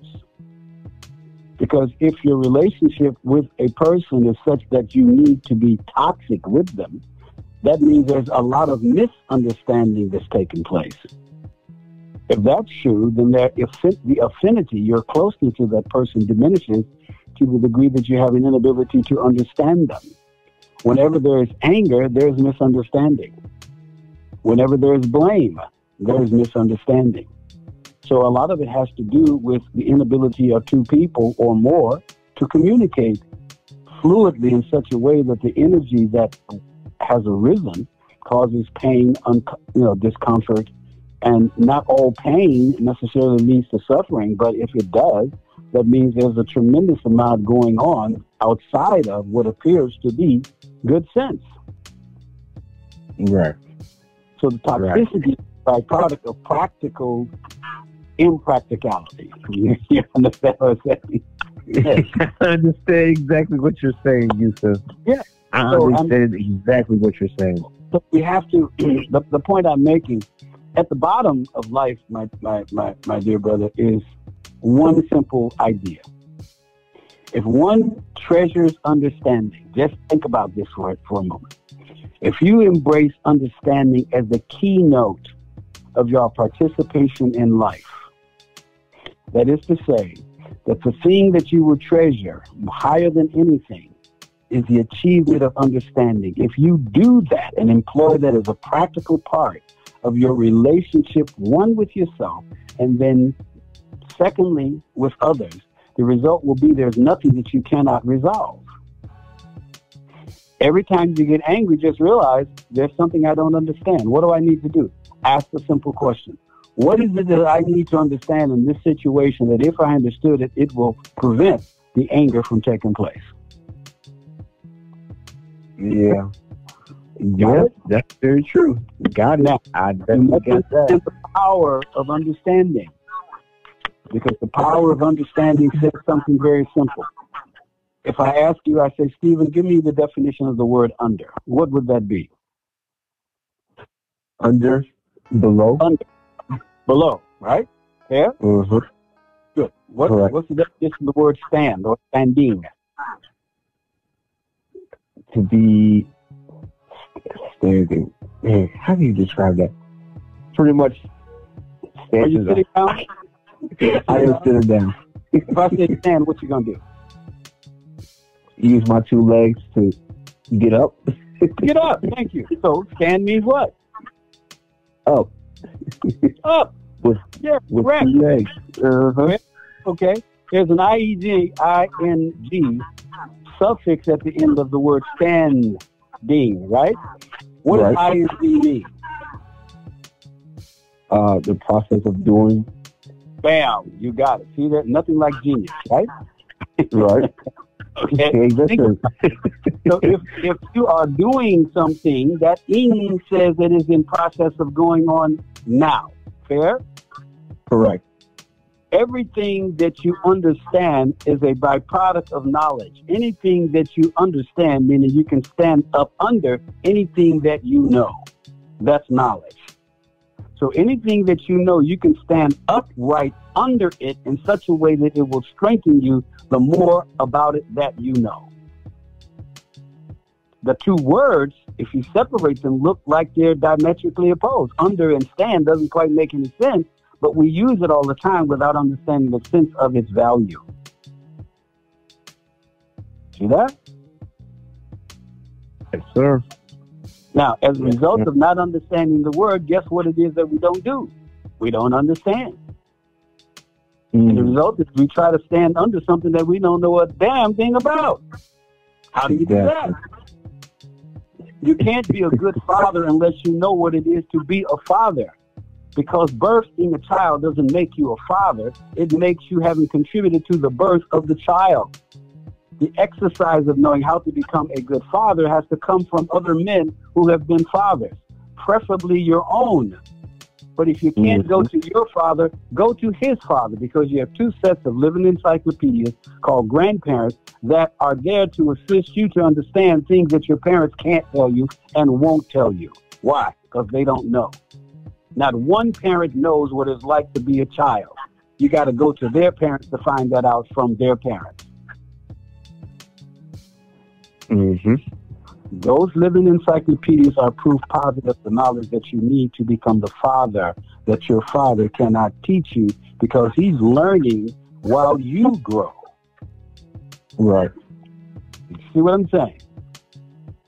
Because if your relationship with a person is such that you need to be toxic with them, that means there's a lot of misunderstanding that's taking place. If that's true, then there, if the affinity, your closeness to that person diminishes to the degree that you have an inability to understand them. Whenever there is anger, there's misunderstanding. Whenever there is blame, there is misunderstanding. So a lot of it has to do with the inability of two people or more to communicate fluidly in such a way that the energy that has arisen causes pain, un- you know, discomfort, and not all pain necessarily leads to suffering, but if it does, that means there's a tremendous amount going on outside of what appears to be good sense. Right. So the toxicity right. is byproduct of practical impracticality. You, understand what I'm saying? Yes. I understand exactly what you're saying, Yusuf. Yeah. I so um, understand I'm, exactly what you're saying. So we have to, the, the point I'm making, at the bottom of life, my, my, my, my dear brother, is one simple idea. If one treasures understanding, just think about this for, for a moment. If you embrace understanding as the keynote of your participation in life, that is to say, that the thing that you will treasure higher than anything is the achievement of understanding. If you do that and employ that as a practical part of your relationship, one with yourself, and then secondly with others, the result will be there's nothing that you cannot resolve. Every time you get angry, just realize there's something I don't understand. What do I need to do? Ask the simple question. What is it that I need to understand in this situation that if I understood it, it will prevent the anger from taking place? Yeah. Yeah, that's very true. Got it. Now, I definitely got that. the power of understanding. Because the power of understanding says something very simple. If I ask you, I say, Stephen, give me the definition of the word under. What would that be? Under, below. Under, below, right? Yeah? Mm-hmm. Good. What, what's the definition of the word stand or standing? To be standing. Man, how do you describe that? Pretty much. Are you sitting down? I am sitting down. if I say stand, what you gonna do? Use my two legs to get up. get up. Thank you. So stand means what? Up. up. With, yeah, with correct. two legs. Uh-huh. Okay. There's an I-E-G, I-N-G suffix at the end of the word standing, right? What right. I-N-G mean? Uh, the process of doing Bam, you got it. See that? Nothing like genius, right? right. okay. so if, if you are doing something, that ing says it is in process of going on now. Fair? Correct. Everything that you understand is a byproduct of knowledge. Anything that you understand, meaning you can stand up under anything that you know. That's knowledge. So anything that you know, you can stand upright under it in such a way that it will strengthen you the more about it that you know. The two words, if you separate them, look like they're diametrically opposed. Under and stand doesn't quite make any sense, but we use it all the time without understanding the sense of its value. See that? Yes, sir. Now, as a result of not understanding the word, guess what it is that we don't do? We don't understand. Mm. And the mm. result is we try to stand under something that we don't know a damn thing about. How do you do that? You can't be a good father unless you know what it is to be a father. Because birthing a child doesn't make you a father, it makes you having contributed to the birth of the child the exercise of knowing how to become a good father has to come from other men who have been fathers. preferably your own. But if you can't go mm-hmm. to your father, go to his father because you have two sets of living encyclopedias called grandparents that are there to assist you to understand things that your parents can't tell you and won't tell you. Why? Because they don't know. Not one parent knows what it's like to be a child. You got to go to their parents to find that out from their parents. Mm-hmm. Those living encyclopedias are proof positive the knowledge that you need to become the father that your father cannot teach you because he's learning while you grow. Right. You see what I'm saying?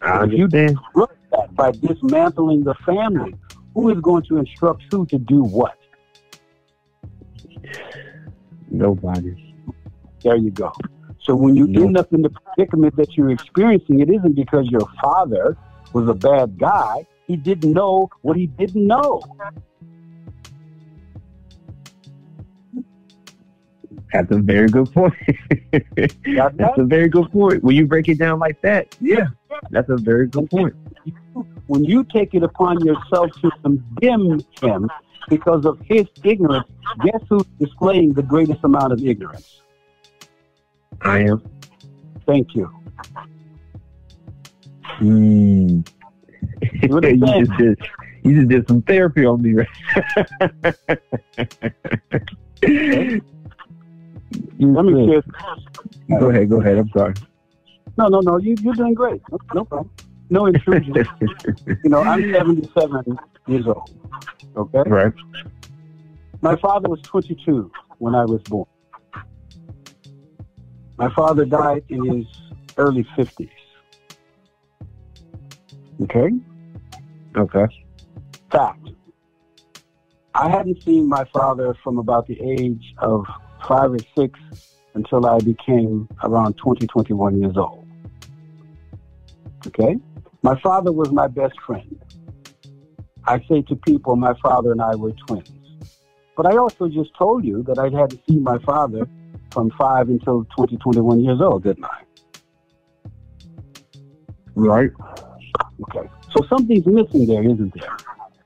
I If you understand. that by dismantling the family, who is going to instruct who to do what? Nobody. There you go. So when you Yeah. end up in the predicament that you're experiencing, it isn't because your father was a bad guy. He didn't know what he didn't know. That's a very good point. That's a very good point. When you break it down like that, yeah, that's a very good point. When you take it upon yourself to condemn him because of his ignorance, guess who's displaying the greatest amount of ignorance? I am. Thank you. Mm. What you just did. You just did some therapy on me, right? Let me share. Go ahead. Go ahead. I'm sorry. No, no, no. You, you're doing great. No, no problem. No intrusion. you know, I'm 77 years old. Okay? right. My father was 22 when I was born. My father died in his early 50s. Okay? Okay. Fact. I hadn't seen my father from about the age of five or six until I became around 20, 21 years old. Okay? My father was my best friend. I say to people, my father and I were twins. But I also just told you that I'd had to see my father from five until 20, 21 years old, didn't I? Right. Okay. So something's missing there, isn't there?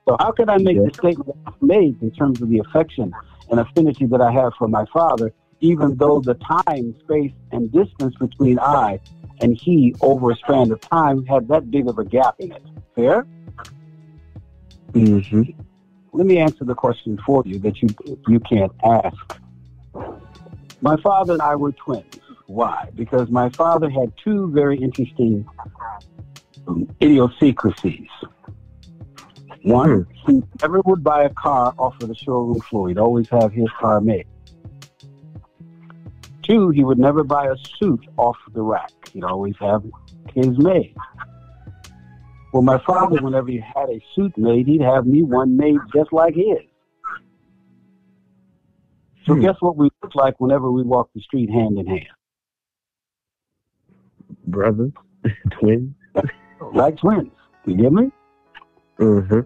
So how could I make Yeah. the statement that I made in terms of the affection and affinity that I have for my father, even though the time, space, and distance between I and he over a span of time had that big of a gap in it? Fair? Mm-hmm. Let me answer the question for you that you you can't ask. My father and I were twins. Why? Because my father had two very interesting um, idiosyncrasies. One, he never would buy a car off of the showroom floor. He'd always have his car made. Two, he would never buy a suit off the rack. He'd always have his made. Well, my father, whenever he had a suit made, he'd have me one made just like his. So Hmm. guess what we look like whenever we walk the street hand in hand? Brothers, twins. Like twins. You get me? Mm-hmm.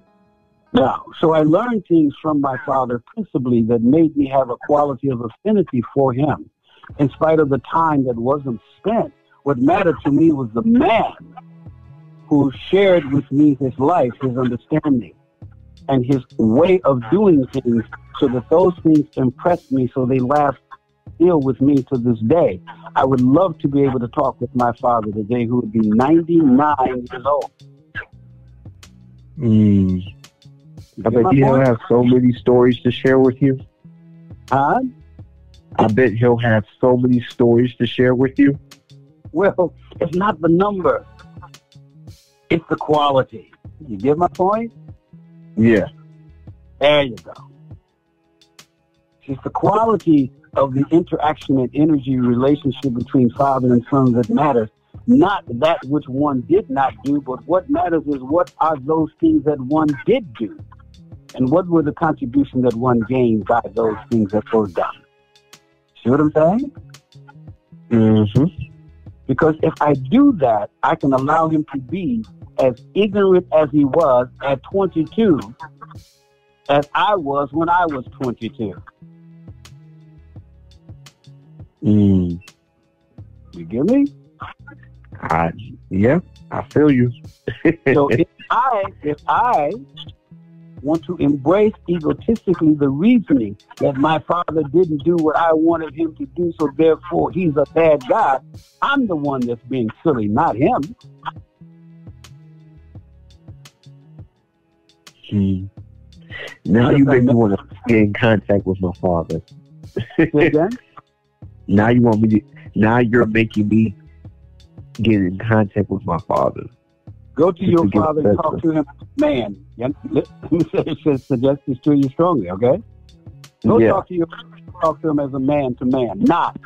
Now, so I learned things from my father principally that made me have a quality of affinity for him. In spite of the time that wasn't spent, what mattered to me was the man who shared with me his life, his understanding, and his way of doing things so that those things impressed me so they last still with me to this day. I would love to be able to talk with my father today who would be 99 years old. Mm. I bet he'll have so many stories to share with you. Huh? I bet he'll have so many stories to share with you. Well, it's not the number. It's the quality. You get my point? Yeah. There you go. It's the quality of the interaction and energy relationship between father and son that matters. Not that which one did not do, but what matters is what are those things that one did do. And what were the contributions that one gained by those things that were done. See what I'm saying? Mm-hmm. Because if I do that, I can allow him to be as ignorant as he was at 22 as I was when I was 22. Mm. You get me? I, yeah, I feel you. So if I, if I want to embrace egotistically the reasoning that my father didn't do what I wanted him to do, so therefore he's a bad guy, I'm the one that's being silly, not him. Hmm. Now you make me want to get in contact with my father. Now you want me to. Now you're making me get in contact with my father. Go to your father and talk to him, man. Yeah, Let let me say, it should suggest this to you strongly, okay? Go Yeah. talk to your talk to him as a man to man, not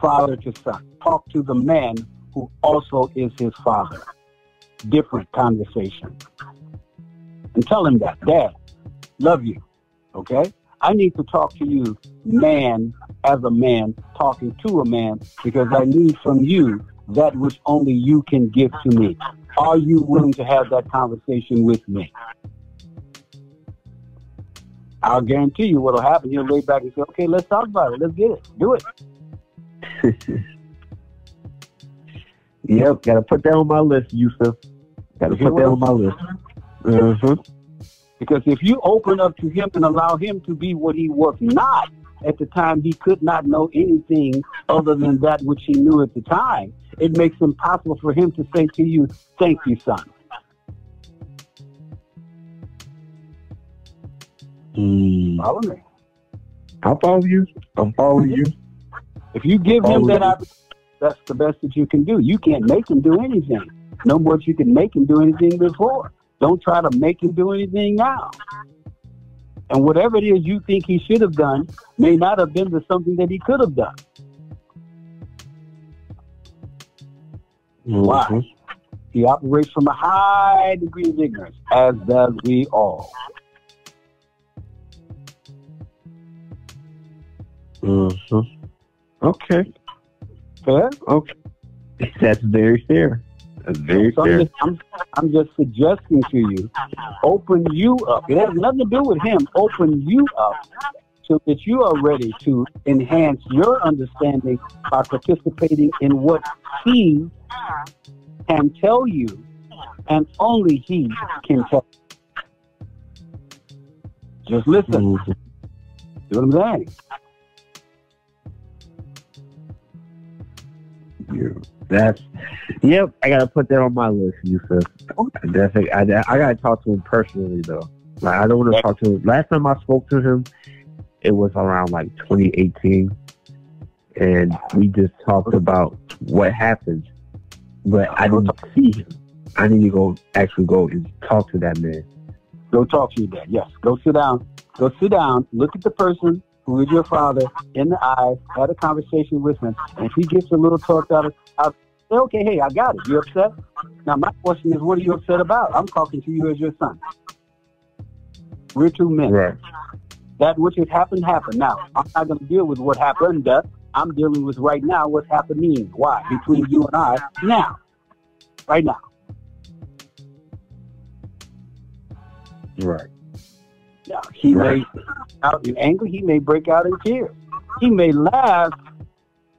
father to son. Talk to the man who also is his father. Different conversation. And tell him that, Dad, love you. Okay? I need to talk to you, man, as a man, talking to a man, because I need from you that which only you can give to me. Are you willing to have that conversation with me? I'll guarantee you what'll happen. You'll lay back and say, okay, let's talk about it. Let's get it. Do it. Yep, gotta put that on my list, Yusuf. Gotta put that on my list. Uh-huh. Because if you open up to him and allow him to be what he was not at the time, he could not know anything other than that which he knew at the time. It makes it impossible for him to say to you, thank you, son. Mm. Follow me. I'll follow you. I'm following you. If you give him that opportunity, that's the best that you can do. You can't make him do anything. No more you can make him do anything before. Don't try to make him do anything now. And whatever it is you think he should have done may not have been the something that he could have done. Why? Mhm. He operates from a high degree of ignorance, as does we all. Mhm. Okay. Fair? Okay. That's very fair. Very So I'm just, I'm, I'm just suggesting to you, open you up. It has nothing to do with him. Open you up so that you are ready to enhance your understanding by participating in what he can tell you, and only he can tell. You. Just listen. Mhm. See what I'm saying? Yeah. That's yep. I gotta put that on my list, Yusuf. Definitely. I, I gotta talk to him personally though. Like I don't want to talk to him. Last time I spoke to him, it was around like 2018, and we just talked about what happened. But I didn't see him. I need to go actually go and talk to that man. Go talk to your dad. Yes. Go sit down. Go sit down. Look at the person is your father in the eyes. Have a conversation with him. And if he gets a little talked out of, out, say, okay, hey, I got it. You upset? Now my question is, what are you upset about? I'm talking to you as your son. We're two men. Right. That which has happened happened. Now I'm not going to deal with what happened. I'm dealing with right now what's happening. Why? Between you and I now. Right now. Right. Yeah, he Right. may out in anger. He may break out in tears. He may laugh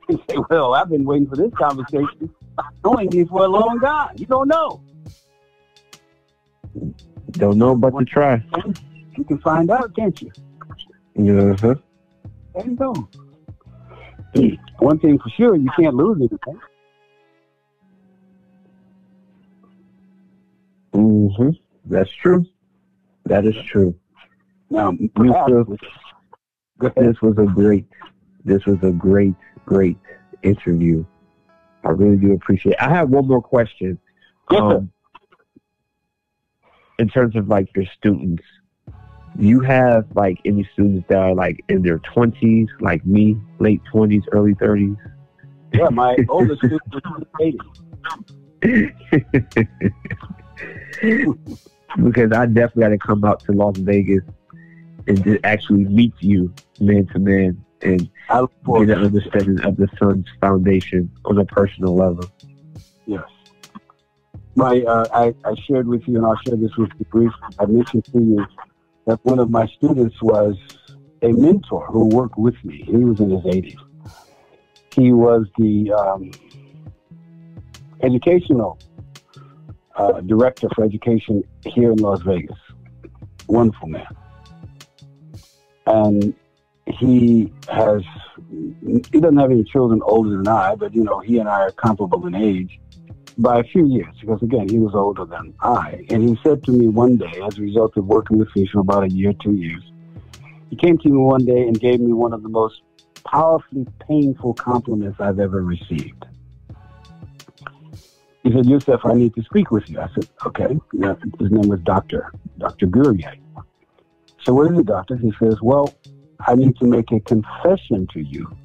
and say, "Well, I've been waiting for this conversation, knowing you for a long time." You don't know. Don't know but to try. You can find out, can't you? Uh-huh. There you go. One thing for sure, you can't lose anything. hmm That's true. That is true. Now, perhaps, Yusuf, this was a great, this was a great, great interview. I really do appreciate. it. I have one more question. Yes. Um, in terms of like your students, you have like any students that are like in their twenties, like me, late twenties, early thirties? Yeah, my oldest student is eighty. because I definitely got to come out to Las Vegas and just actually meet you man to man and I look forward get to an understanding of the Sun's foundation on a personal level. Yes. My, uh, I, I shared with you, and I'll share this with you briefly. I mentioned to you that one of my students was a mentor who worked with me. He was in his 80s. He was the um, educational uh, director for education here in Las Vegas. Wonderful man. And he has, he doesn't have any children older than I, but you know, he and I are comparable in age by a few years because again, he was older than I. And he said to me one day, as a result of working with me for about a year, two years, he came to me one day and gave me one of the most powerfully painful compliments I've ever received. He said, Yusuf, I need to speak with you. I said, okay. His name was Dr. Dr. Gurye. So what is the doctor? He says, well, I need to make a confession to you.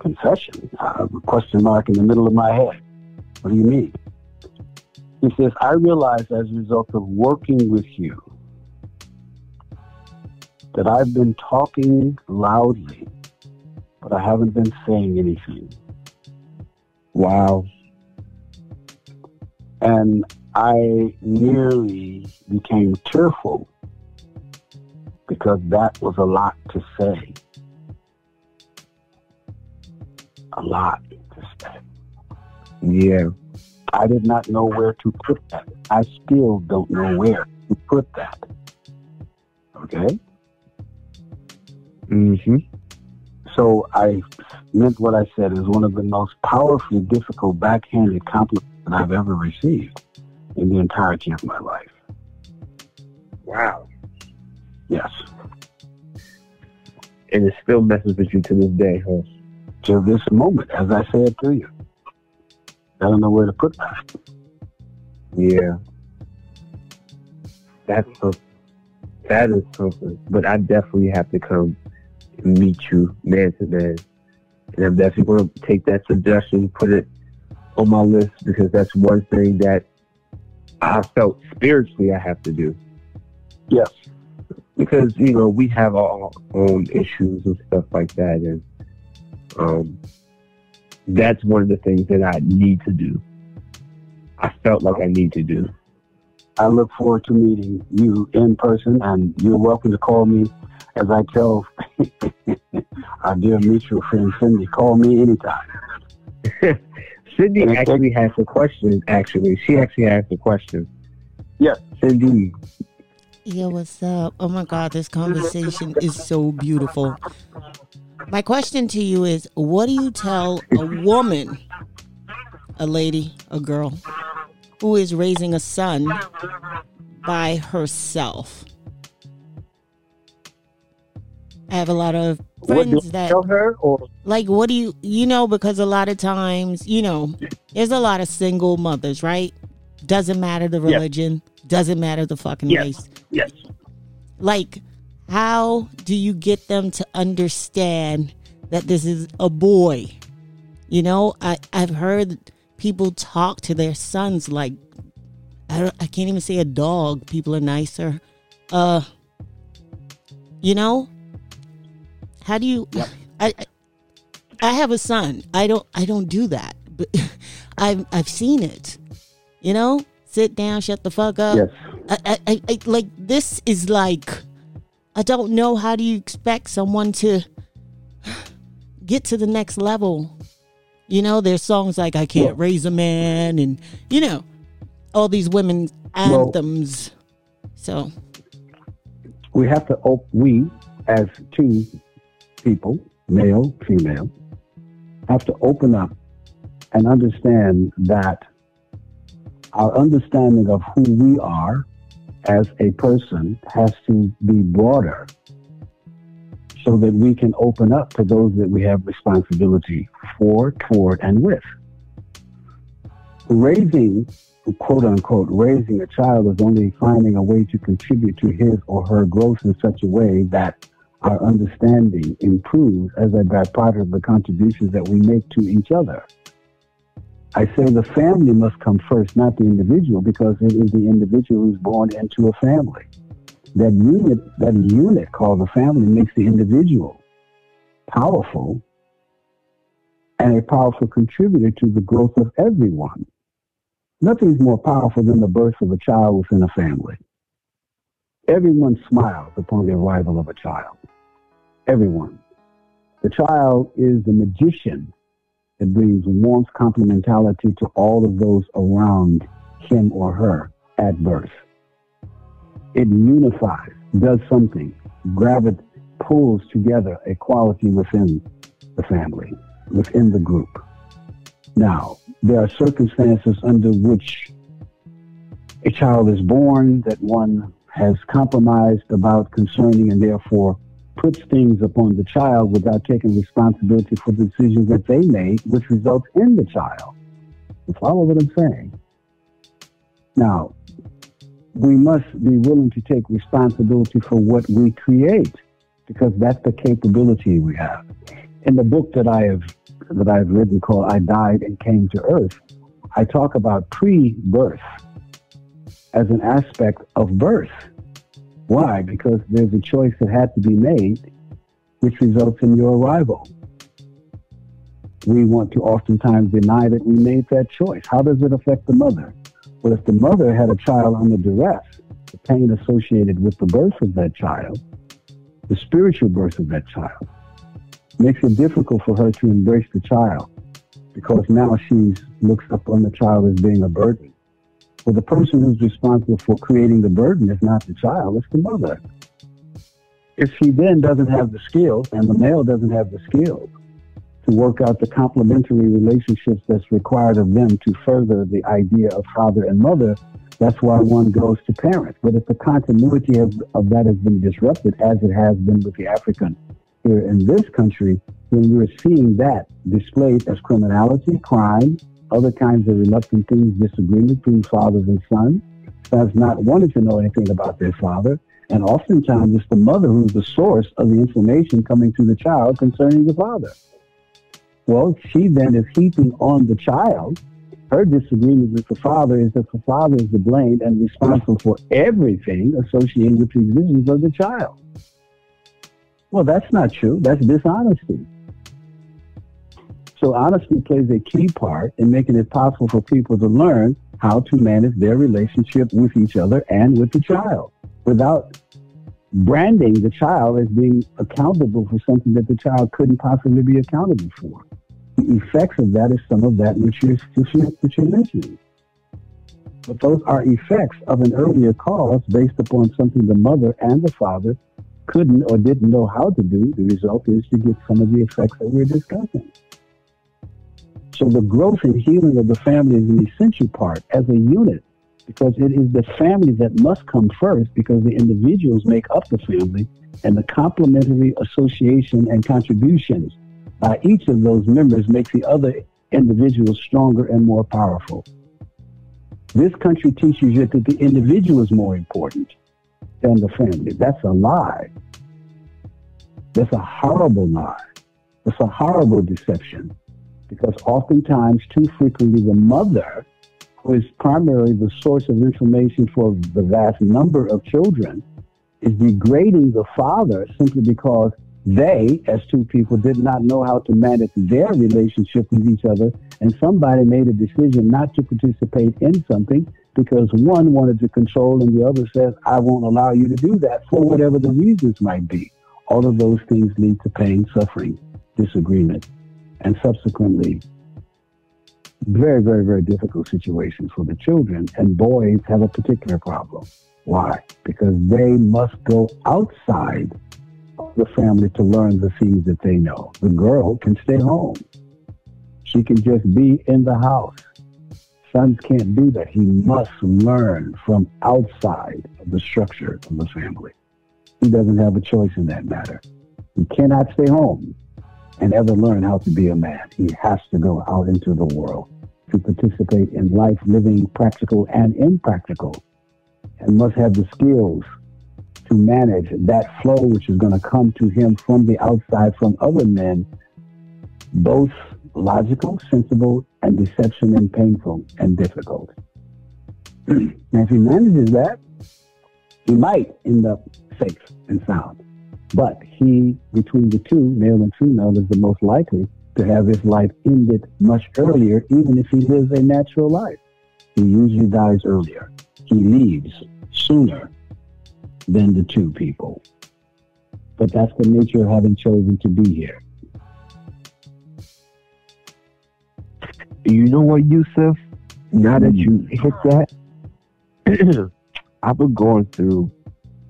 Confession? Uh, question mark in the middle of my head. What do you mean? He says, I realize as a result of working with you that I've been talking loudly, but I haven't been saying anything. Wow. And I nearly became tearful because that was a lot to say. A lot to say. Yeah. I did not know where to put that. I still don't know where to put that. Okay? Mm-hmm. So I meant what I said is one of the most powerfully difficult backhanded compliments that I've ever received in the entirety of my life. Wow. Yes. And it still messes with you to this day, huh? To this moment, as I said to you. I don't know where to put that. Yeah. That's something. That is something. But I definitely have to come and meet you man to man. And I'm definitely going to take that suggestion, put it on my list because that's one thing that I felt spiritually I have to do. Yes. Because, you know, we have our own issues and stuff like that. And um, that's one of the things that I need to do. I felt like I need to do. I look forward to meeting you in person, and you're welcome to call me. As I tell our dear mutual friend Cindy, call me anytime. Cindy actually has a question. Actually, she actually has a question. Yes. Cindy, Yo, what's up? Oh my God, this conversation is so beautiful. My question to you is what do you tell a woman, a lady, a girl, who is raising a son by herself? I have a lot of friends that tell her, or like what do you you know because a lot of times you know there's a lot of single mothers right doesn't matter the religion doesn't matter the fucking Yes. race. Yes, like how do you get them to understand that this is a boy? You know i i've heard people talk to their sons like i don't i can't even say a dog. People are nicer. Uh you know? How do you I, I i have a son. I don't i don't do that but i've i've seen it you know sit down shut the fuck up yes, I, I, I, like this is like I don't know how do you expect someone to get to the next level. You know, there's songs like I can't raise a man and you know, all these women Well- anthems. so we have to. Op- we, as two people, male, female, have to open up and understand that our understanding of who we are as a person has to be broader so that we can open up to those that we have responsibility for, toward, and with. Raising, quote unquote, raising a child is only finding a way to contribute to his or her growth in such a way that our understanding improves as a byproduct of the contributions that we make to each other. I say the family must come first, not the individual, because it is the individual who's born into a family. That unit, that unit called the family makes the individual powerful and a powerful contributor to the growth of everyone. Nothing's more powerful than the birth of a child within a family. Everyone smiles upon the arrival of a child. Everyone. The child is the magician that brings warmth, complementality to all of those around him or her at birth. It unifies, does something, gravit pulls together a quality within the family, within the group. Now, there are circumstances under which a child is born that one has compromised about concerning and therefore puts things upon the child without taking responsibility for the decisions that they make, which results in the child. You follow what I'm saying? Now, we must be willing to take responsibility for what we create because that's the capability we have. In the book that I have that I've written called I Died and Came to Earth, I talk about pre-birth as an aspect of birth. Why? Because there's a choice that had to be made which results in your arrival. We want to oftentimes deny that we made that choice. How does it affect the mother? Well, if the mother had a child under duress, the pain associated with the birth of that child, the spiritual birth of that child, makes it difficult for her to embrace the child because now she looks upon the child as being a burden. Well, the person who's responsible for creating the burden is not the child, it's the mother. If she then doesn't have the skills, and the male doesn't have the skills, to work out the complementary relationships that's required of them to further the idea of father and mother, that's why one goes to parents. But if the continuity of, of that has been disrupted, as it has been with the African here in this country, then we're seeing that displayed as criminality, crime, other kinds of reluctant things, disagreement between fathers and sons, sons not wanting to know anything about their father, and oftentimes it's the mother who's the source of the information coming to the child concerning the father. Well, she then is heaping on the child. Her disagreement with the father is that the father is to blame and responsible for everything associated with the existence of the child. Well, that's not true. That's dishonesty. So honesty plays a key part in making it possible for people to learn how to manage their relationship with each other and with the child without branding the child as being accountable for something that the child couldn't possibly be accountable for. The effects of that is some of that which you're, mentioning. But those are effects of an earlier cause based upon something the mother and the father couldn't or didn't know how to do. The result is you get some of the effects that we're discussing. So the growth and healing of the family is an essential part as a unit because it is the family that must come first because the individuals make up the family and the complementary association and contributions by each of those members makes the other individual stronger and more powerful. This country teaches you that the individual is more important than the family. That's a lie. That's a horrible lie. That's a horrible deception because oftentimes, too frequently, the mother who is primarily the source of information for the vast number of children, is degrading the father simply because they, as two people, did not know how to manage their relationship with each other, and somebody made a decision not to participate in something because one wanted to control and the other says, I won't allow you to do that for whatever the reasons might be. All of those things lead to pain, suffering, disagreement, and subsequently very, very, very difficult situation for the children. And boys have a particular problem. Why? Because they must go outside of the family to learn the things that they know. The girl can stay home. She can just be in the house. Sons can't do that. He must learn from outside of the structure of the family. He doesn't have a choice in that matter. He cannot stay home and ever learn how to be a man. He has to go out into the world to participate in life, living practical and impractical, and must have the skills to manage that flow which is going to come to him from the outside from other men, both logical, sensible, and deception and painful and difficult. and if he manages that, he might end up safe and sound. But he, between the two, male and female, is the most likely to have his life ended much earlier, even if he lives a natural life. He usually dies earlier. He leaves sooner than the two people. But that's the nature of having chosen to be here. You know what, Yusuf? now that you mm-hmm. hit that, I've been going through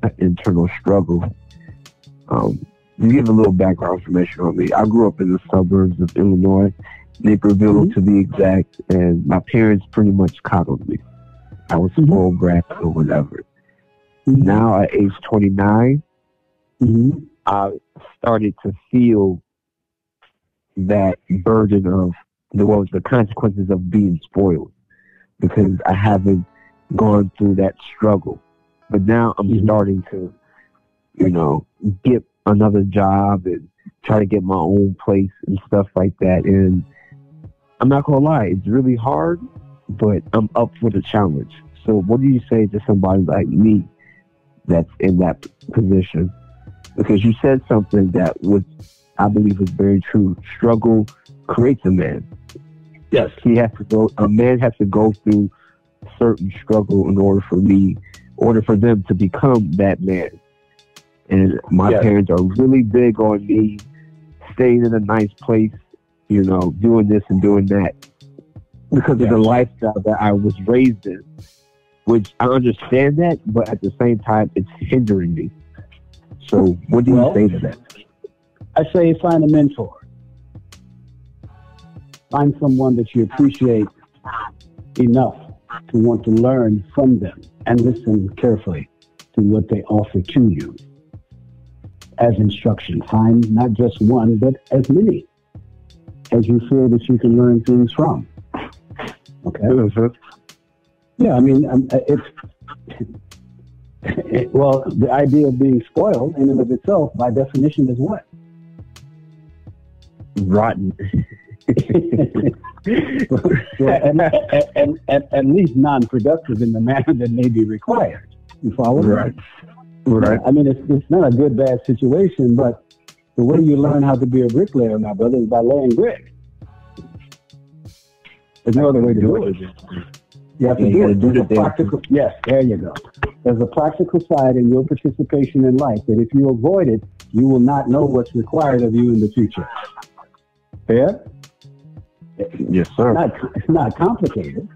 an internal struggle. Um, give a little background information on me, I grew up in the suburbs of Illinois, Naperville to be exact, and my parents pretty much coddled me. I was spoiled brat or whatever. Now at age 29, Mm-hmm. I started to feel that burden of the well, the consequences of being spoiled because I haven't gone through that struggle. But now I'm Mhm. starting to, you know, get another job and try to get my own place and stuff like that. And I'm not gonna lie, it's really hard, but I'm up for the challenge. So what do you say to somebody like me that's in that position? because you said something that was, I believe, was very true. Struggle creates a man. Yes. He has to go. A man has to go through certain struggle in order for me, order for them to become that man. And my parents are really big on me staying in a nice place, you know, doing this and doing that because of the lifestyle that I was raised in. Which I understand that, but at the same time, it's hindering me. So, what do you Well- say to that? I say find a mentor. Find someone that you appreciate enough to want to learn from them and listen carefully to what they offer to you as instruction. Find not just one, but as many as you feel that you can learn things from. Okay? Yeah, I mean, um, uh, it's it, well, the idea of being spoiled in and of itself, by definition, is what? Rotten. well, and, and, and, and at least non-productive in the manner that may be required. You follow? Right. Right. I mean, it's, it's not a good, bad situation, but the way you learn how to be a bricklayer, my brother, is by laying brick. There's no other way to do it. You have to Yeah, do it. do There's the a practical, yes, there you go. There's a practical side in your participation in life that if you avoid it, you will not know what's required of you in the future. Fair? Yes, sir. not it's not complicated,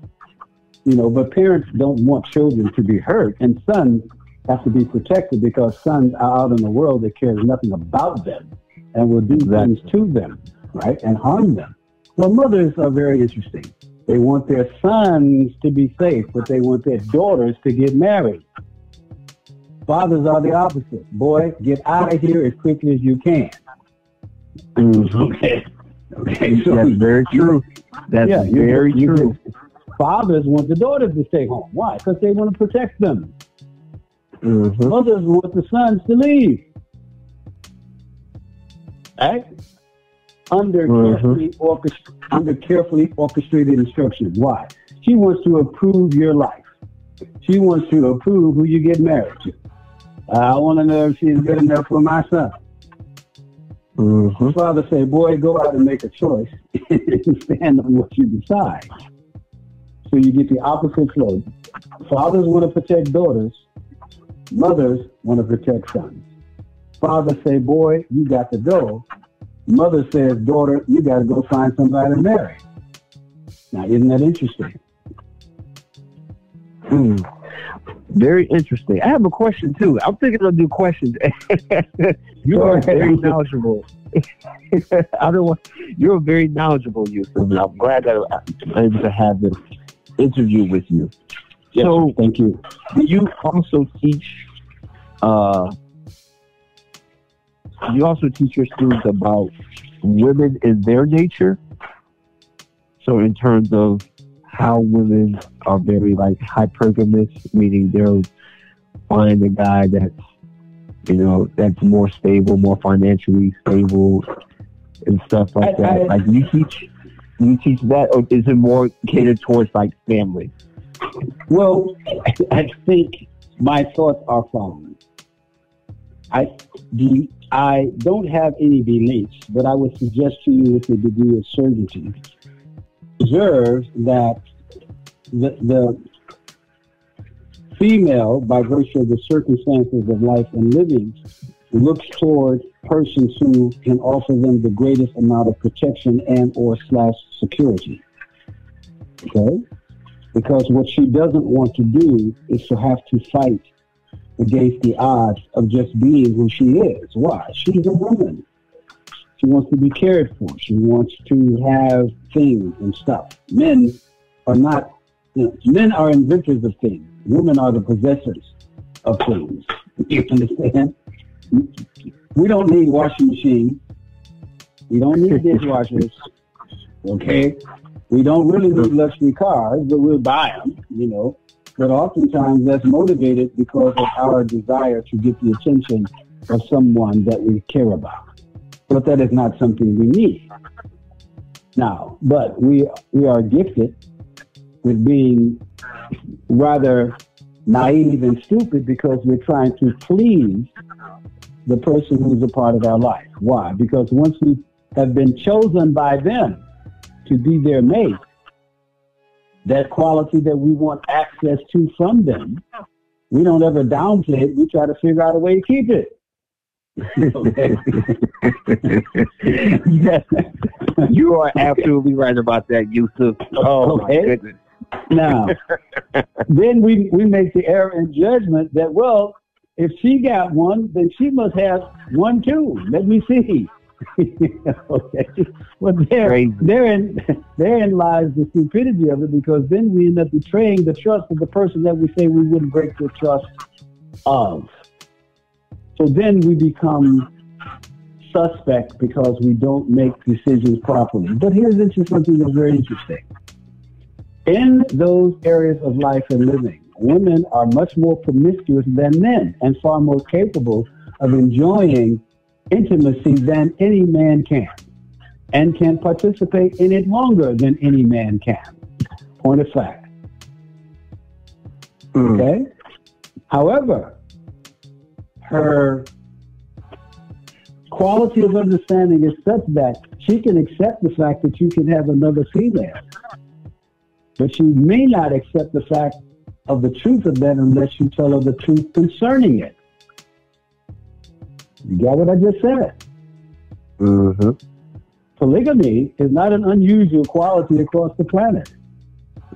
you know. But parents don't want children to be hurt, and sons have to be protected because sons are out in the world that cares nothing about them and will do things to them, right, and harm them. Well, mothers are very interesting. They want their sons to be safe, but they want their daughters to get married. Fathers are the opposite. Boy, get out of here as quickly as you can. Mhm. Okay. Okay. So That's very true. That's yeah, very true. Fathers want the daughters to stay home. Why? Because they want to protect them. Mhm. Mothers want the sons to leave. Right? Under Mhm. carefully under carefully orchestrated instructions. Why? She wants to approve your life. She wants to approve who you get married to. I want to know if she's good enough for my son. Mhm. Father say, boy, go out and make a choice and stand on what you decide. So you get the opposite flow. Fathers want to protect daughters. Mothers want to protect sons. Father say, boy, you got to go. Mother says, daughter, you got to go find somebody to marry. Now, isn't that interesting? Hmm. Very interesting. I have a question too. I'm thinking of do questions. you are very knowledgeable. I don't want. You're a very knowledgeable, Yusuf. And I'm glad that I'm able to have this interview with you. So, Thank you. you also teach. Uh, you also teach your students about women in their nature. So, in terms of how women are very like hypergamous, meaning they'll find a guy that's you know that's more stable, more financially stable, and stuff like I- that. I- like you teach, you teach that, or is it more catered towards like family? Well, I think my thoughts are following. I do. I don't have any beliefs, but I would suggest to you with a degree of certainty. Observe that the, the female, by virtue of the circumstances of life and living, looks toward persons who can offer them the greatest amount of protection and or slash security. Okay? Because what she doesn't want to do is to have to fight against the odds of just being who she is. Why? She's a woman. She wants to be cared for. She wants to have things and stuff. Men are not, you know, men are inventors of things. Women are the possessors of things. You understand? We don't need washing machines. We don't need dishwashers. Okay? We don't really need luxury cars, but we'll buy them, you know. But oftentimes that's motivated because of our desire to get the attention of someone that we care about. But that is not something we need. Now, but we we are gifted with being rather naive and stupid because we're trying to please the person who's a part of our life. Why? Because once we have been chosen by them to be their mate, that quality that we want access to from them, we don't ever downplay it. We try to figure out a way to keep it. yes. You are absolutely right about that, Yusuf. Oh, Okay. my goodness. Now, then we, we make the error in judgment that, well, if she got one, then she must have one too. Let me see. okay. Well, there, Crazy. therein, therein lies the stupidity of it because then we end up betraying the trust of the person that we say we wouldn't break the trust of. So then we become suspect because we don't make decisions properly. But here's something that's very interesting. In those areas of life and living, women are much more promiscuous than men and far more capable of enjoying intimacy than any man can and can participate in it longer than any man can. Point of fact. Mm. Okay? However, her quality of understanding is such that she can accept the fact that you can have another female, but she may not accept the fact of the truth of that unless you tell her the truth concerning it. You got what I just said? hmm Polygamy is not an unusual quality across the planet.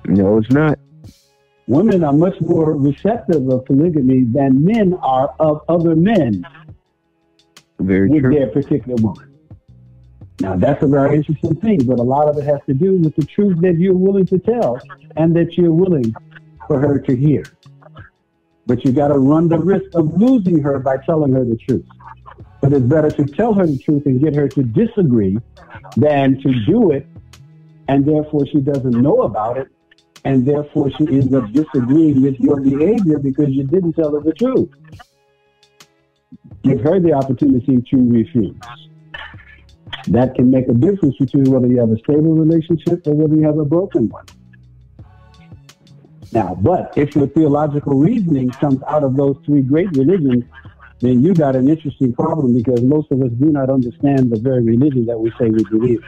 No, it's not. Women are much more receptive of polygamy than men are of other men Very with true. their particular woman. Now, that's a very interesting thing, but a lot of it has to do with the truth that you're willing to tell and that you're willing for her to hear. But you got to run the risk of losing her by telling her the truth. But it's better to tell her the truth and get her to disagree than to do it, and therefore she doesn't know about it, and therefore she ends up disagreeing with your behavior because you didn't tell her the truth. Give her the opportunity to refuse. That can make a difference between whether you have a stable relationship or whether you have a broken one. Now, but if your theological reasoning comes out of those three great religions, then you got an interesting problem because most of us do not understand the very religion that we say we believe.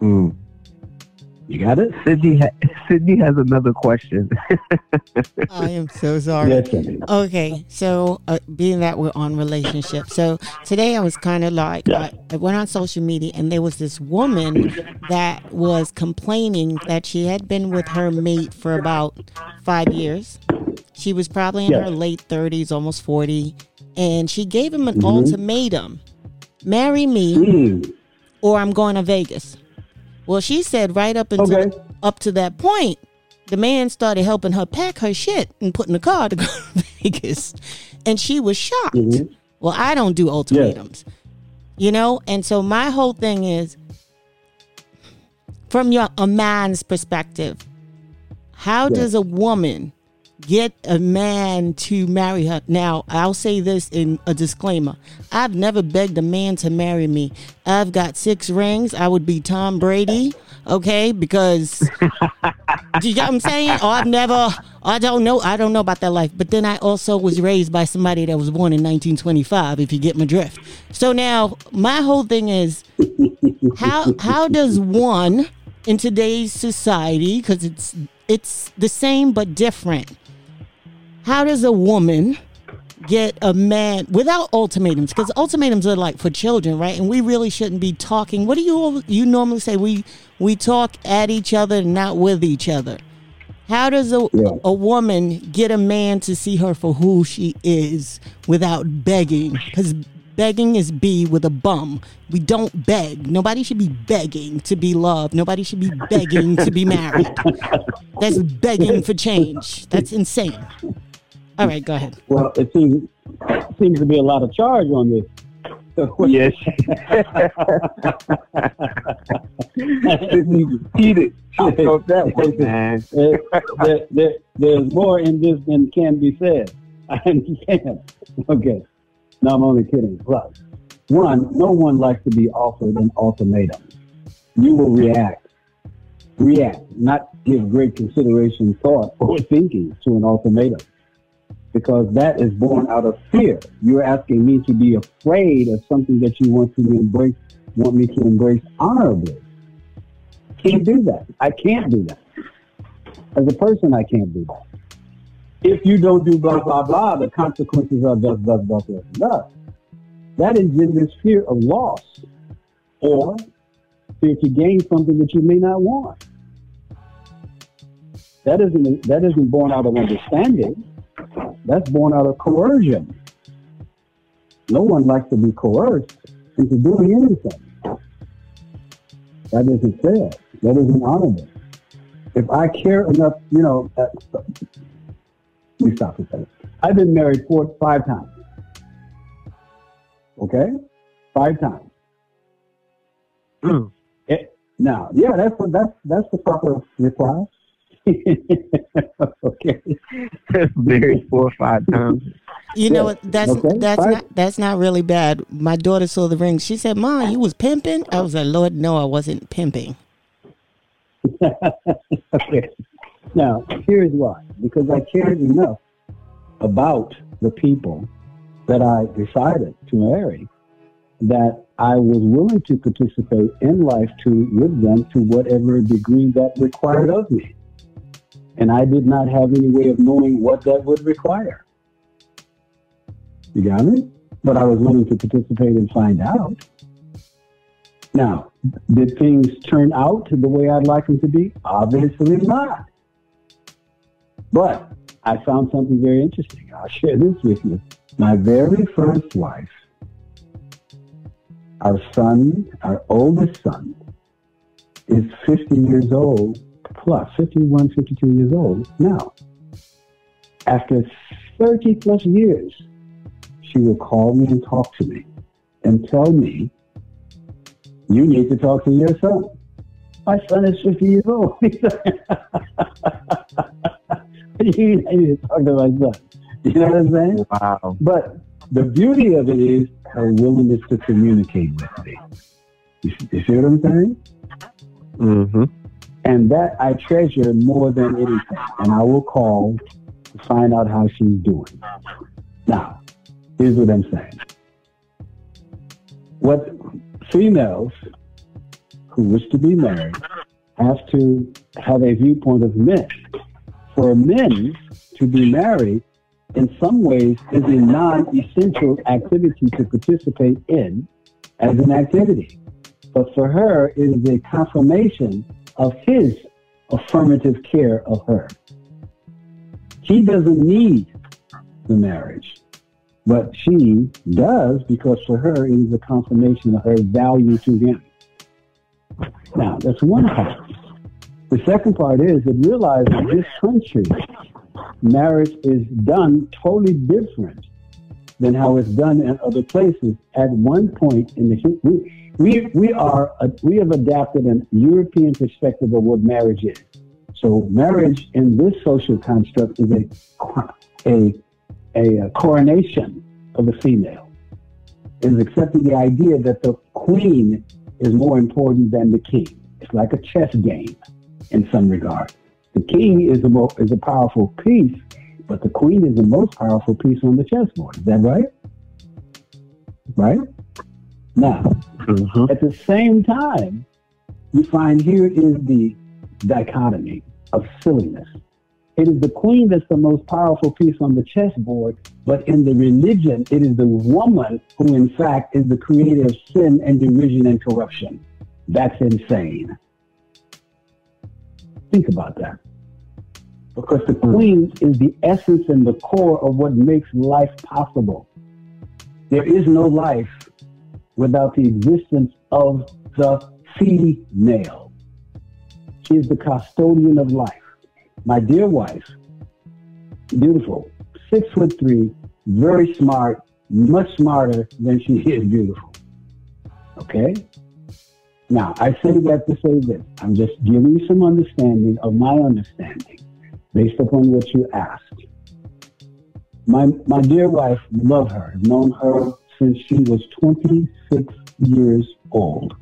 Mm. You got it? Cindy, ha- Cindy has another question. I am so sorry. Yes, I. Okay, so uh, being that we're on relationships, so today I was kind of like I, I went on social media and there was this woman that was complaining that she had been with her mate for about five years. She was probably in Yes. her late thirties, almost forty, and she gave him an Mhm. ultimatum: marry me Mm, or I'm going to Vegas. Well, she said right up until Okay. up to that point, the man started helping her pack her shit and put in the car to go to Vegas, and she was shocked. Mhm. Well, I don't do ultimatums, you know, and so my whole thing is from your a man's perspective. How does a woman get a man to marry her? Now, I'll say this in a disclaimer. I've never begged a man to marry me. I've got six rings. I would be Tom Brady, okay? Because do you get what I'm saying? Or I've never I don't know I don't know about that life. But then I also was raised by somebody that was born in 1925, if you get my drift. So now my whole thing is how how does one in today's society because it's it's the same but different how does a woman get a man without ultimatums? Because ultimatums are like for children, right? And we really shouldn't be talking. What do you you normally say? We we talk at each other, not with each other. How does a, Yeah. a woman get a man to see her for who she is without begging? Because begging is B with a bum. We don't beg. Nobody should be begging to be loved. Nobody should be begging to be married. That's begging for change. That's insane. All right, go ahead. Well, it seems seems to be a lot of charge on this. Yes. Heated. I felt that one, man. there, there, there, there's more in this than can be said. I understand. Okay. No, I'm only kidding. Plus, one, no one likes to be offered an ultimatum. You will react. React, not give great consideration, thought, or thinking to an ultimatum. Because that is born out of fear. You're asking me to be afraid of something that you want to embrace, want me to embrace honorably. Can't do that. I can't do that. As a person, I can't do that. If you don't do blah, blah, blah, the consequences are thus, thus, thus, thus, thus. That engenders fear of loss or fear to gain something that you may not want. That isn't, that isn't born out of understanding. That's born out of coercion. No one likes to be coerced into doing anything. That isn't fair. That isn't honorable. If I care enough, you know, uh, let me stop for a second. I've been married four, five times. Okay? Five times. Mm. Eh, now, yeah, that's that's that's the proper reply. okay. Married four or five times. You know Yeah. what? That's Okay, that's fine. not that's not really bad. My daughter saw the ring. She said, "Mom, you was pimping." I was like, "Lord, no, I wasn't pimping." okay. Now, here's why. Because I cared enough about the people that I decided to marry that I was willing to participate in life to with them to whatever degree that required of me. And I did not have any way of knowing what that would require. You got me? But I was willing to participate and find out. Now, did things turn out the way I'd like them to be? Obviously not. But I found something very interesting. I'll share this with you. My very first wife, our son, our oldest son, is 50 years old plus, 51, 52 years old now. After 30 plus years, she will call me and talk to me and tell me you need to talk to your son. My son is 50 years old. you need to talk to my son. You know what I'm saying? Wow. But the beauty of it is her willingness to communicate with me. You see, you see what I'm saying? Mm-hmm. And that I treasure more than anything. And I will call to find out how she's doing. Now, here's what I'm saying. What females who wish to be married have to have a viewpoint of men. For men to be married, in some ways, is a non-essential activity to participate in as an activity. But for her, it is a confirmation of his affirmative care of her. He doesn't need the marriage, but she does because for her, it is a confirmation of her value to him. Now, that's one part. The second part is that realize that this country, marriage is done totally different than how it's done in other places. At one point in the we we are a, we have adapted an European perspective of what marriage is. So marriage in this social construct is a a a, uh coronation of the female. It is accepting the idea that the queen is more important than the king. It's like a chess game in some regard. The king is a is a powerful piece, but the queen is the most powerful piece on the chessboard. Is that right? Right? Now, Mm-hmm. at the same time, you find here is the dichotomy of silliness. It is the queen that's the most powerful piece on the chessboard, but in the religion, it is the woman who, in fact, is the creator of sin and derision and corruption. That's insane. Think about that. Because the queen is the essence and the core of what makes life possible. There is no life without the existence of the female. She is the custodian of life. My dear wife, beautiful, six foot three, very smart, much smarter than she is beautiful. Okay? Now, I say that to say this. I'm just giving you some understanding of my understanding based upon what you asked. My, my dear wife, love her. Known her since she was 26 years old.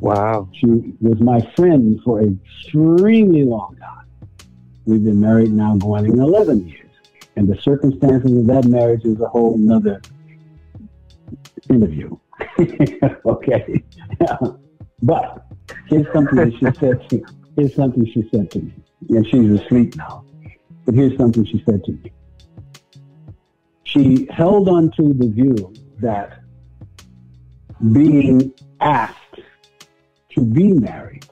Wow. She was my friend for an extremely long time. We've been married now going on 11 years. And the circumstances of that marriage is a whole nother interview. okay. but here's something that she said to me. here's something she said to me. And she's asleep now. But here's something she said to me. She held on to the view that being asked to be married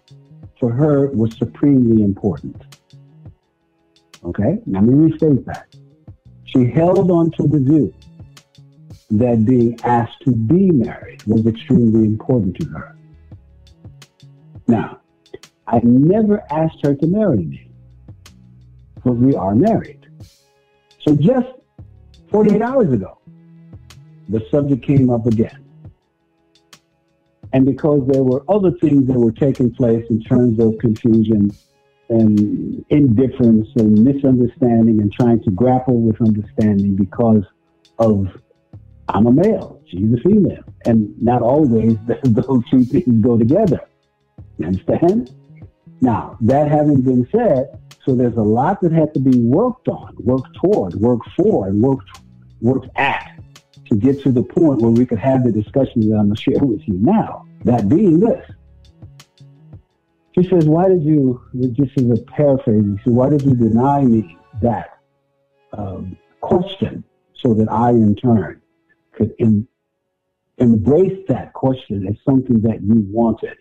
for her was supremely important. Okay? Let me restate that. She held on to the view that being asked to be married was extremely important to her. Now, I never asked her to marry me, but we are married. So just 48 hours ago, the subject came up again. And because there were other things that were taking place in terms of confusion and indifference and misunderstanding and trying to grapple with understanding because of I'm a male, she's a female. And not always those two things go together. You understand? Now, that having been said, so there's a lot that had to be worked on, worked toward, worked for, and worked, worked at to get to the point where we could have the discussion that I'm going to share with you now. That being this. She says, why did you, this is a paraphrase, she said, why did you deny me that um, question so that I in turn could em- embrace that question as something that you wanted?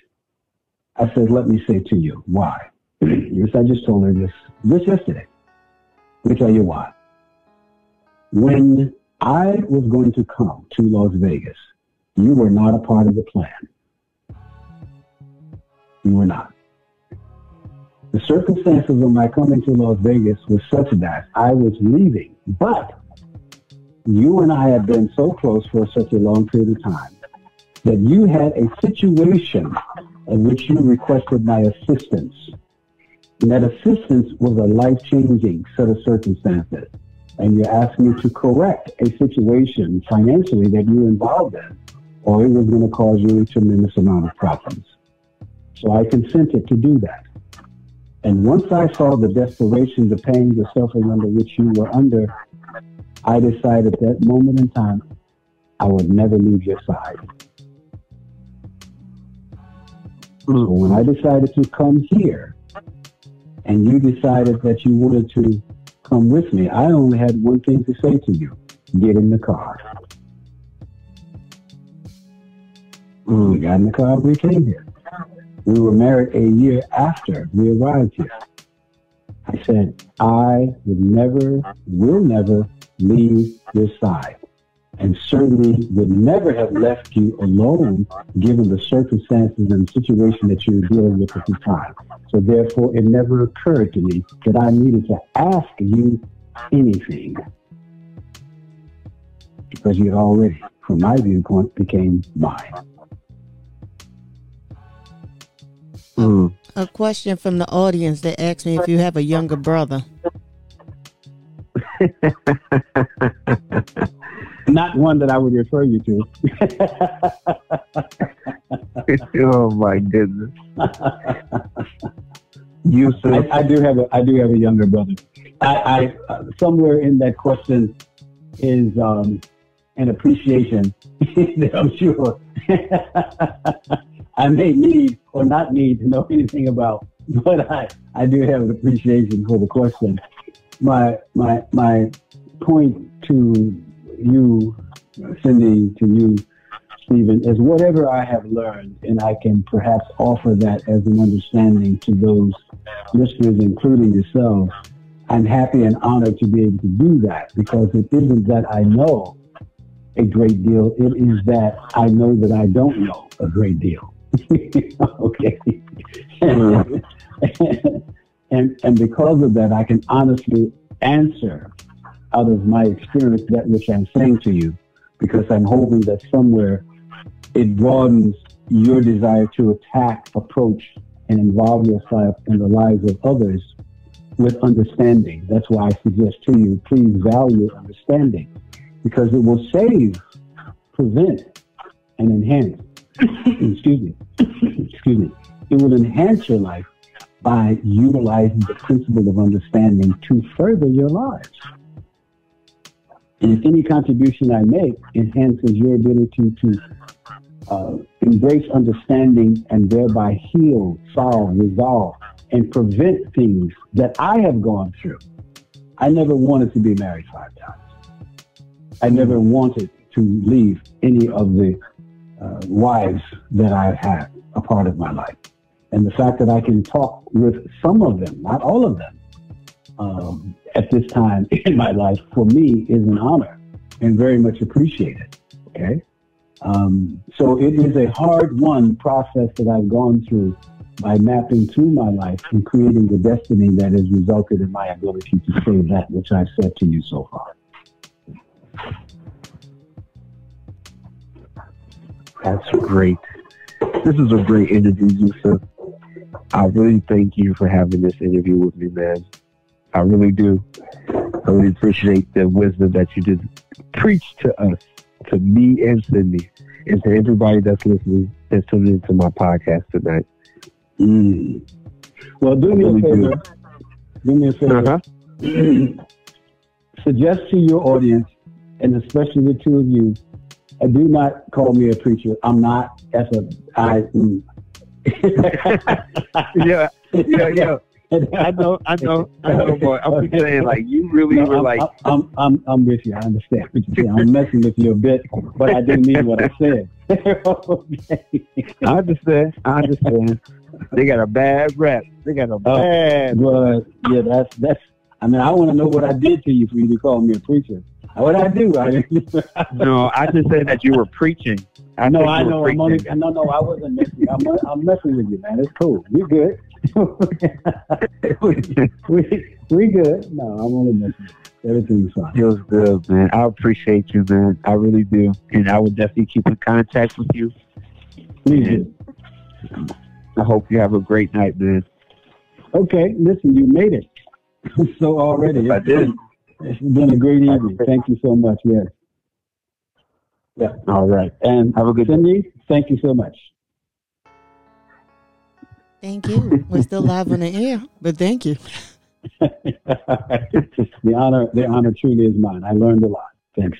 I said, let me say to you, why? yes, I just told her this, this yesterday. Let me tell you why. When I was going to come to Las Vegas, you were not a part of the plan. You were not. The circumstances of my coming to Las Vegas were such that I was leaving, but you and I had been so close for such a long period of time that you had a situation in which you requested my assistance. And that assistance was a life-changing set of circumstances. And you asked me to correct a situation financially that you were involved in, or it was going to cause you a tremendous amount of problems. So I consented to do that. And once I saw the desperation, the pain, the suffering under which you were under, I decided at that moment in time, I would never leave your side. So when I decided to come here, and you decided that you wanted to come with me, I only had one thing to say to you. Get in the car. We got in the car, we came here. We were married a year after we arrived here. I said, I would never, will never leave your side. And certainly would never have left you alone given the circumstances and situation that you were dealing with at the time. So therefore, it never occurred to me that I needed to ask you anything. Because you had already, from my viewpoint, became mine. Mm. A question from the audience that asked me if you have a younger brother. Not one that I would refer you to. oh my goodness. You I, I do have a I do have a younger brother. I, I uh, somewhere in that question is um, an appreciation that I'm sure I may need or not need to know anything about but I, I do have an appreciation for the question. My my my point to you, Cindy, to you, Stephen, is whatever I have learned, and I can perhaps offer that as an understanding to those listeners, including yourself. I'm happy and honored to be able to do that because it isn't that I know a great deal. It is that I know that I don't know a great deal. okay. and, and, and because of that, I can honestly answer out of my experience that which I'm saying to you because I'm hoping that somewhere it broadens your desire to attack, approach, and involve yourself in the lives of others with understanding. That's why I suggest to you, please value understanding because it will save, prevent, and enhance. excuse me. excuse me. It will enhance your life by utilizing the principle of understanding to further your lives. And if any contribution I make enhances your ability to uh, embrace understanding and thereby heal, solve, resolve, and prevent things that I have gone through. I never wanted to be married five times. I never wanted to leave any of the uh, wives that I've had a part of my life. And the fact that I can talk with some of them, not all of them, um, at this time in my life, for me is an honor and very much appreciated. Okay. Um, so it is a hard won process that I've gone through by mapping through my life and creating the destiny that has resulted in my ability to say that which I've said to you so far. That's great. This is a great interview, Yusuf. I really thank you for having this interview with me, man. I really do. I really appreciate the wisdom that you did preach to us, to me and Cindy, and to everybody that's listening that's tuning into my podcast tonight. Mm. Well, do me a Really favor. Do me a favor. Uh-huh. Suggest to your audience, and especially the two of you, uh, do not call me a preacher. I'm not. That's a I. mm. yeah, yeah, yeah. I know, I know, I know, boy. I'm just saying, like, you really No, were I'm, like, I'm, I'm, I'm with you. I understand what you're saying. I'm messing with you a bit, but I didn't mean what I said. okay. I understand, I understand. They got a bad rep. They got a oh, bad. But yeah, that's that's. I mean, I want to know what I did to you for you to call me a preacher. What I do? I, No, I just said that you were preaching. I know, I know. I'm only, no, no, I wasn't messing. I'm, I'm messing with you, man. It's cool. You're good? we, we good? No, I'm only messing. Everything's fine. Feels good, man. I appreciate you, man. I really do, and I will definitely keep in contact with you. Please do. I hope you have a great night, man. Okay, listen, you made it. so already, I did. It's been a great evening. Thank you so much. Yes. Yeah. All right. And Have a good day. Thank you so much. Thank you. We're still live on the air, but thank you. the honor, the honor truly is mine. I learned a lot. Thanks.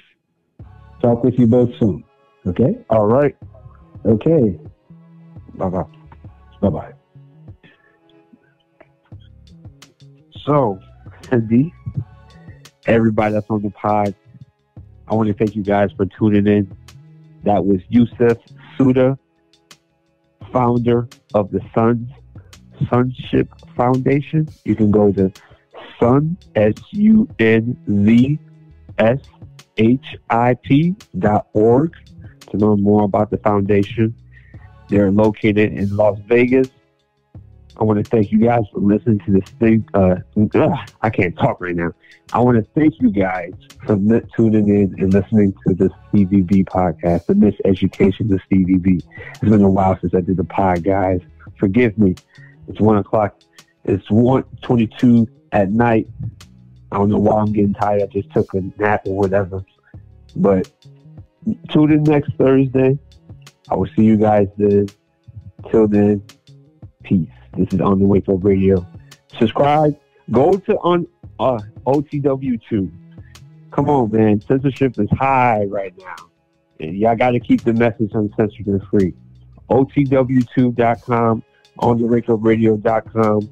Talk with you both soon. Okay. All right. Okay. Bye bye. Bye bye. So, Cindy, everybody that's on the pod, I want to thank you guys for tuning in. That was Yusuf Suda, founder of the Sons Sonship Foundation. You can go to Sun S U N Z S H I P dot org to learn more about the foundation. They're located in Las Vegas. I want to thank you guys for listening to this thing. Uh, ugh, I can't talk right now. I want to thank you guys for li- tuning in and listening to this CVB podcast, the Miseducation of CVB. It's been a while since I did the pod, guys. Forgive me. It's one o'clock. It's one twenty-two at night. I don't know why I'm getting tired. I just took a nap or whatever. But tune in next Thursday. I will see you guys then. Till then, peace. This is On the Wake Up Radio. Subscribe. Go to on uh, OTW2. Come on, man. Censorship is high right now. And y'all got to keep the message uncensored and free. OTW2.com. on the radio.com.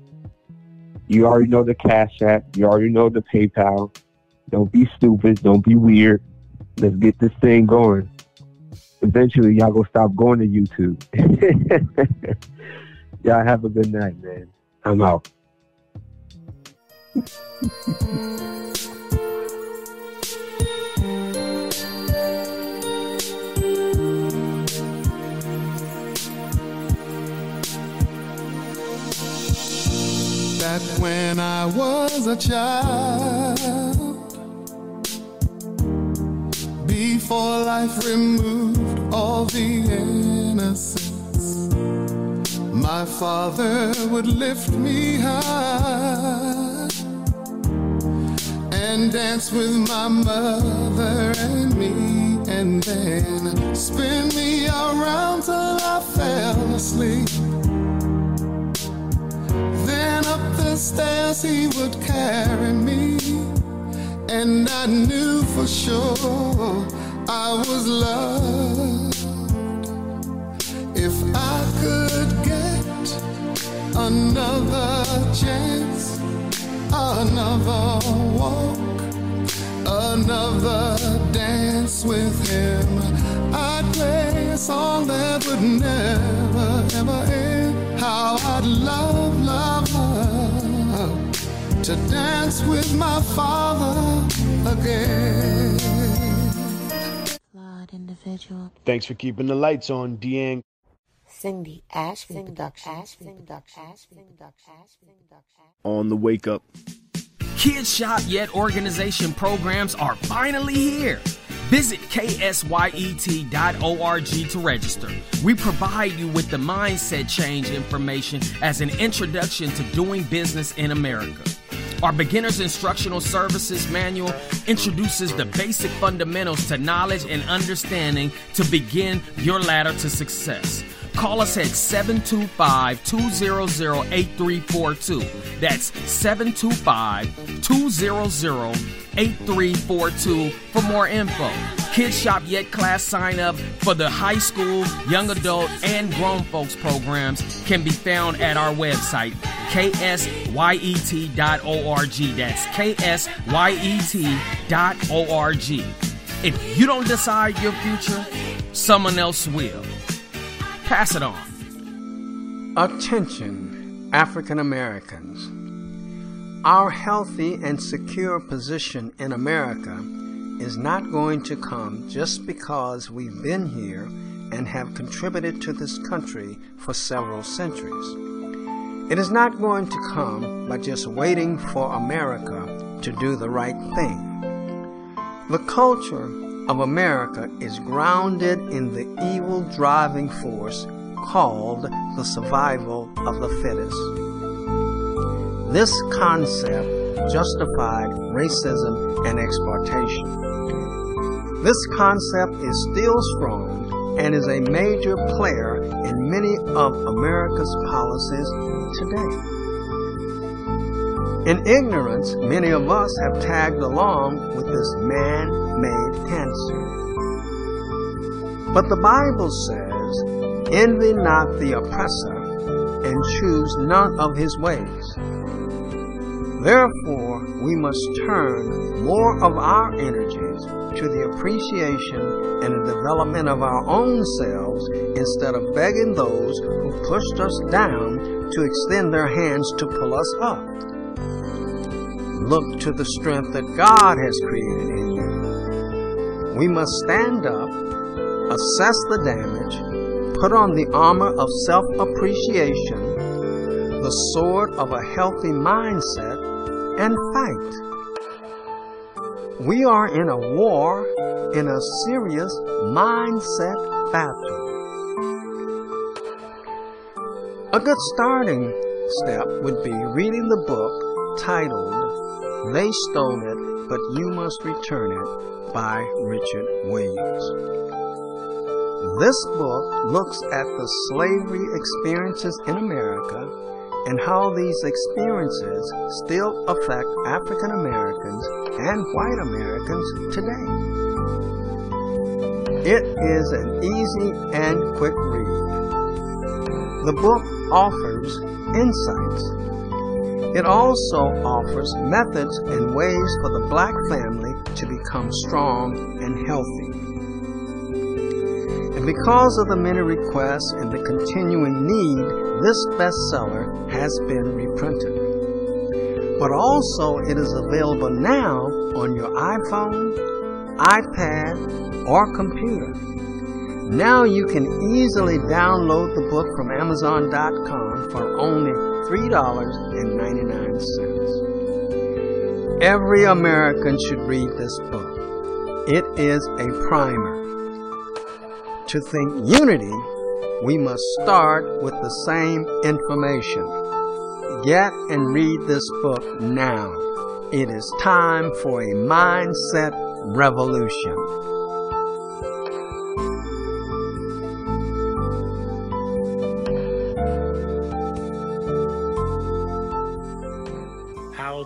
You already know the Cash App. You already know the PayPal. Don't be stupid. Don't be weird. Let's get this thing going. Eventually, y'all gonna stop going to YouTube. y'all have a good night, man. I'm out. Back when I was a child, before life removed all the my father would lift me high and dance with my mother and me, and then spin me around till I fell asleep. Then up the stairs he would carry me, and I knew for sure I was loved. If I could get another chance, another walk, another dance with him, I'd play a song that would never ever end. How I'd love, love, love to dance with my father again. Flawed individual. Thanks for keeping the lights on, Deang. Cindy Ashby Productions. On the wake up. Kids Shop Yet organization programs are finally here. Visit ksyet.org to register. We provide you with the mindset change information as an introduction to doing business in America. Our beginner's instructional services manual introduces the basic fundamentals to knowledge and understanding to begin your ladder to success. Call us at 725 200 8342. That's 725 200 8342 for more info. Kids Shop Yet class sign up for the high school, young adult, and grown folks programs can be found at our website, ksyet.org. That's ksyet.org. If you don't decide your future, someone else will. Pass it on. Attention, African Americans. Our healthy and secure position in America is not going to come just because we've been here and have contributed to this country for several centuries. It is not going to come by just waiting for America to do the right thing. The culture of America is grounded in the evil driving force called the survival of the fittest. This concept justified racism and exploitation. This concept is still strong and is a major player in many of America's policies today. In ignorance, many of us have tagged along with this man made cancer. But the Bible says, Envy not the oppressor, and choose none of his ways. Therefore, we must turn more of our energies to the appreciation and development of our own selves instead of begging those who pushed us down to extend their hands to pull us up. Look to the strength that God has created in you. We must stand up, assess the damage, put on the armor of self appreciation, the sword of a healthy mindset, and fight. We are in a war, in a serious mindset battle. A good starting step would be reading the book titled They Stole It, But You Must Return It by Richard Williams. This book looks at the slavery experiences in America and how these experiences still affect African Americans and white Americans today. It is an easy and quick read. The book offers insights. It also offers methods and ways for the black family to become strong and healthy. And because of the many requests and the continuing need, this bestseller has been reprinted. But also, it is available now on your iPhone, iPad, or computer. Now you can easily download the book from Amazon.com for only $3.99. Every American should read this book. It is a primer. To think unity, we must start with the same information. Get and read this book now. It is time for a mindset revolution.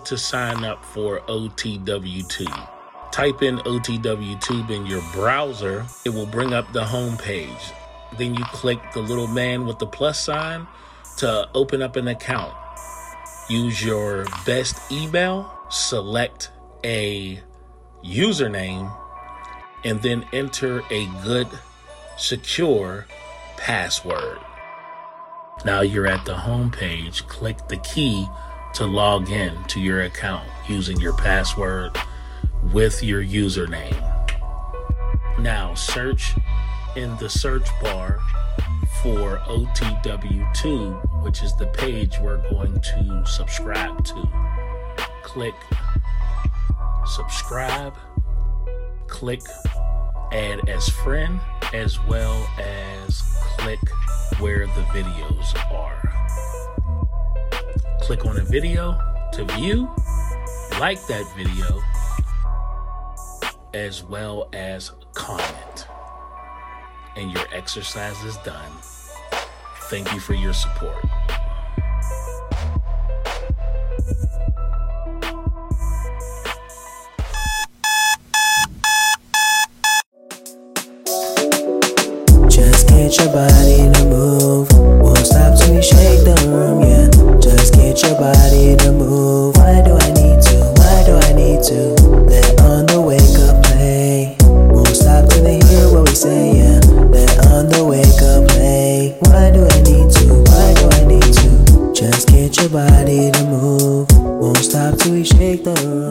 To sign up for OTW2. Type in OTW2 in your browser, it will bring up the home page. Then you click the little man with the plus sign to open up an account. Use your best email, select a username, and then enter a good, secure password. Now you're at the home page. Click the key to log in to your account using your password with your username. Now search in the search bar for OTW2, which is the page we're going to subscribe to. Click subscribe, click add as friend, as well as click where the videos are. Click on a video to view, like that video, as well as comment. And your exercise is done. Thank you for your support. Just get your body to move. Won't stop till you shake the room, get your body to move. Why do I need to? Why do I need to? Let on the wake up play. Won't stop till they hear what we say, yeah. Let on the wake up play. Why do I need to? Why do I need to? Just get your body to move. Won't stop till we shake the room.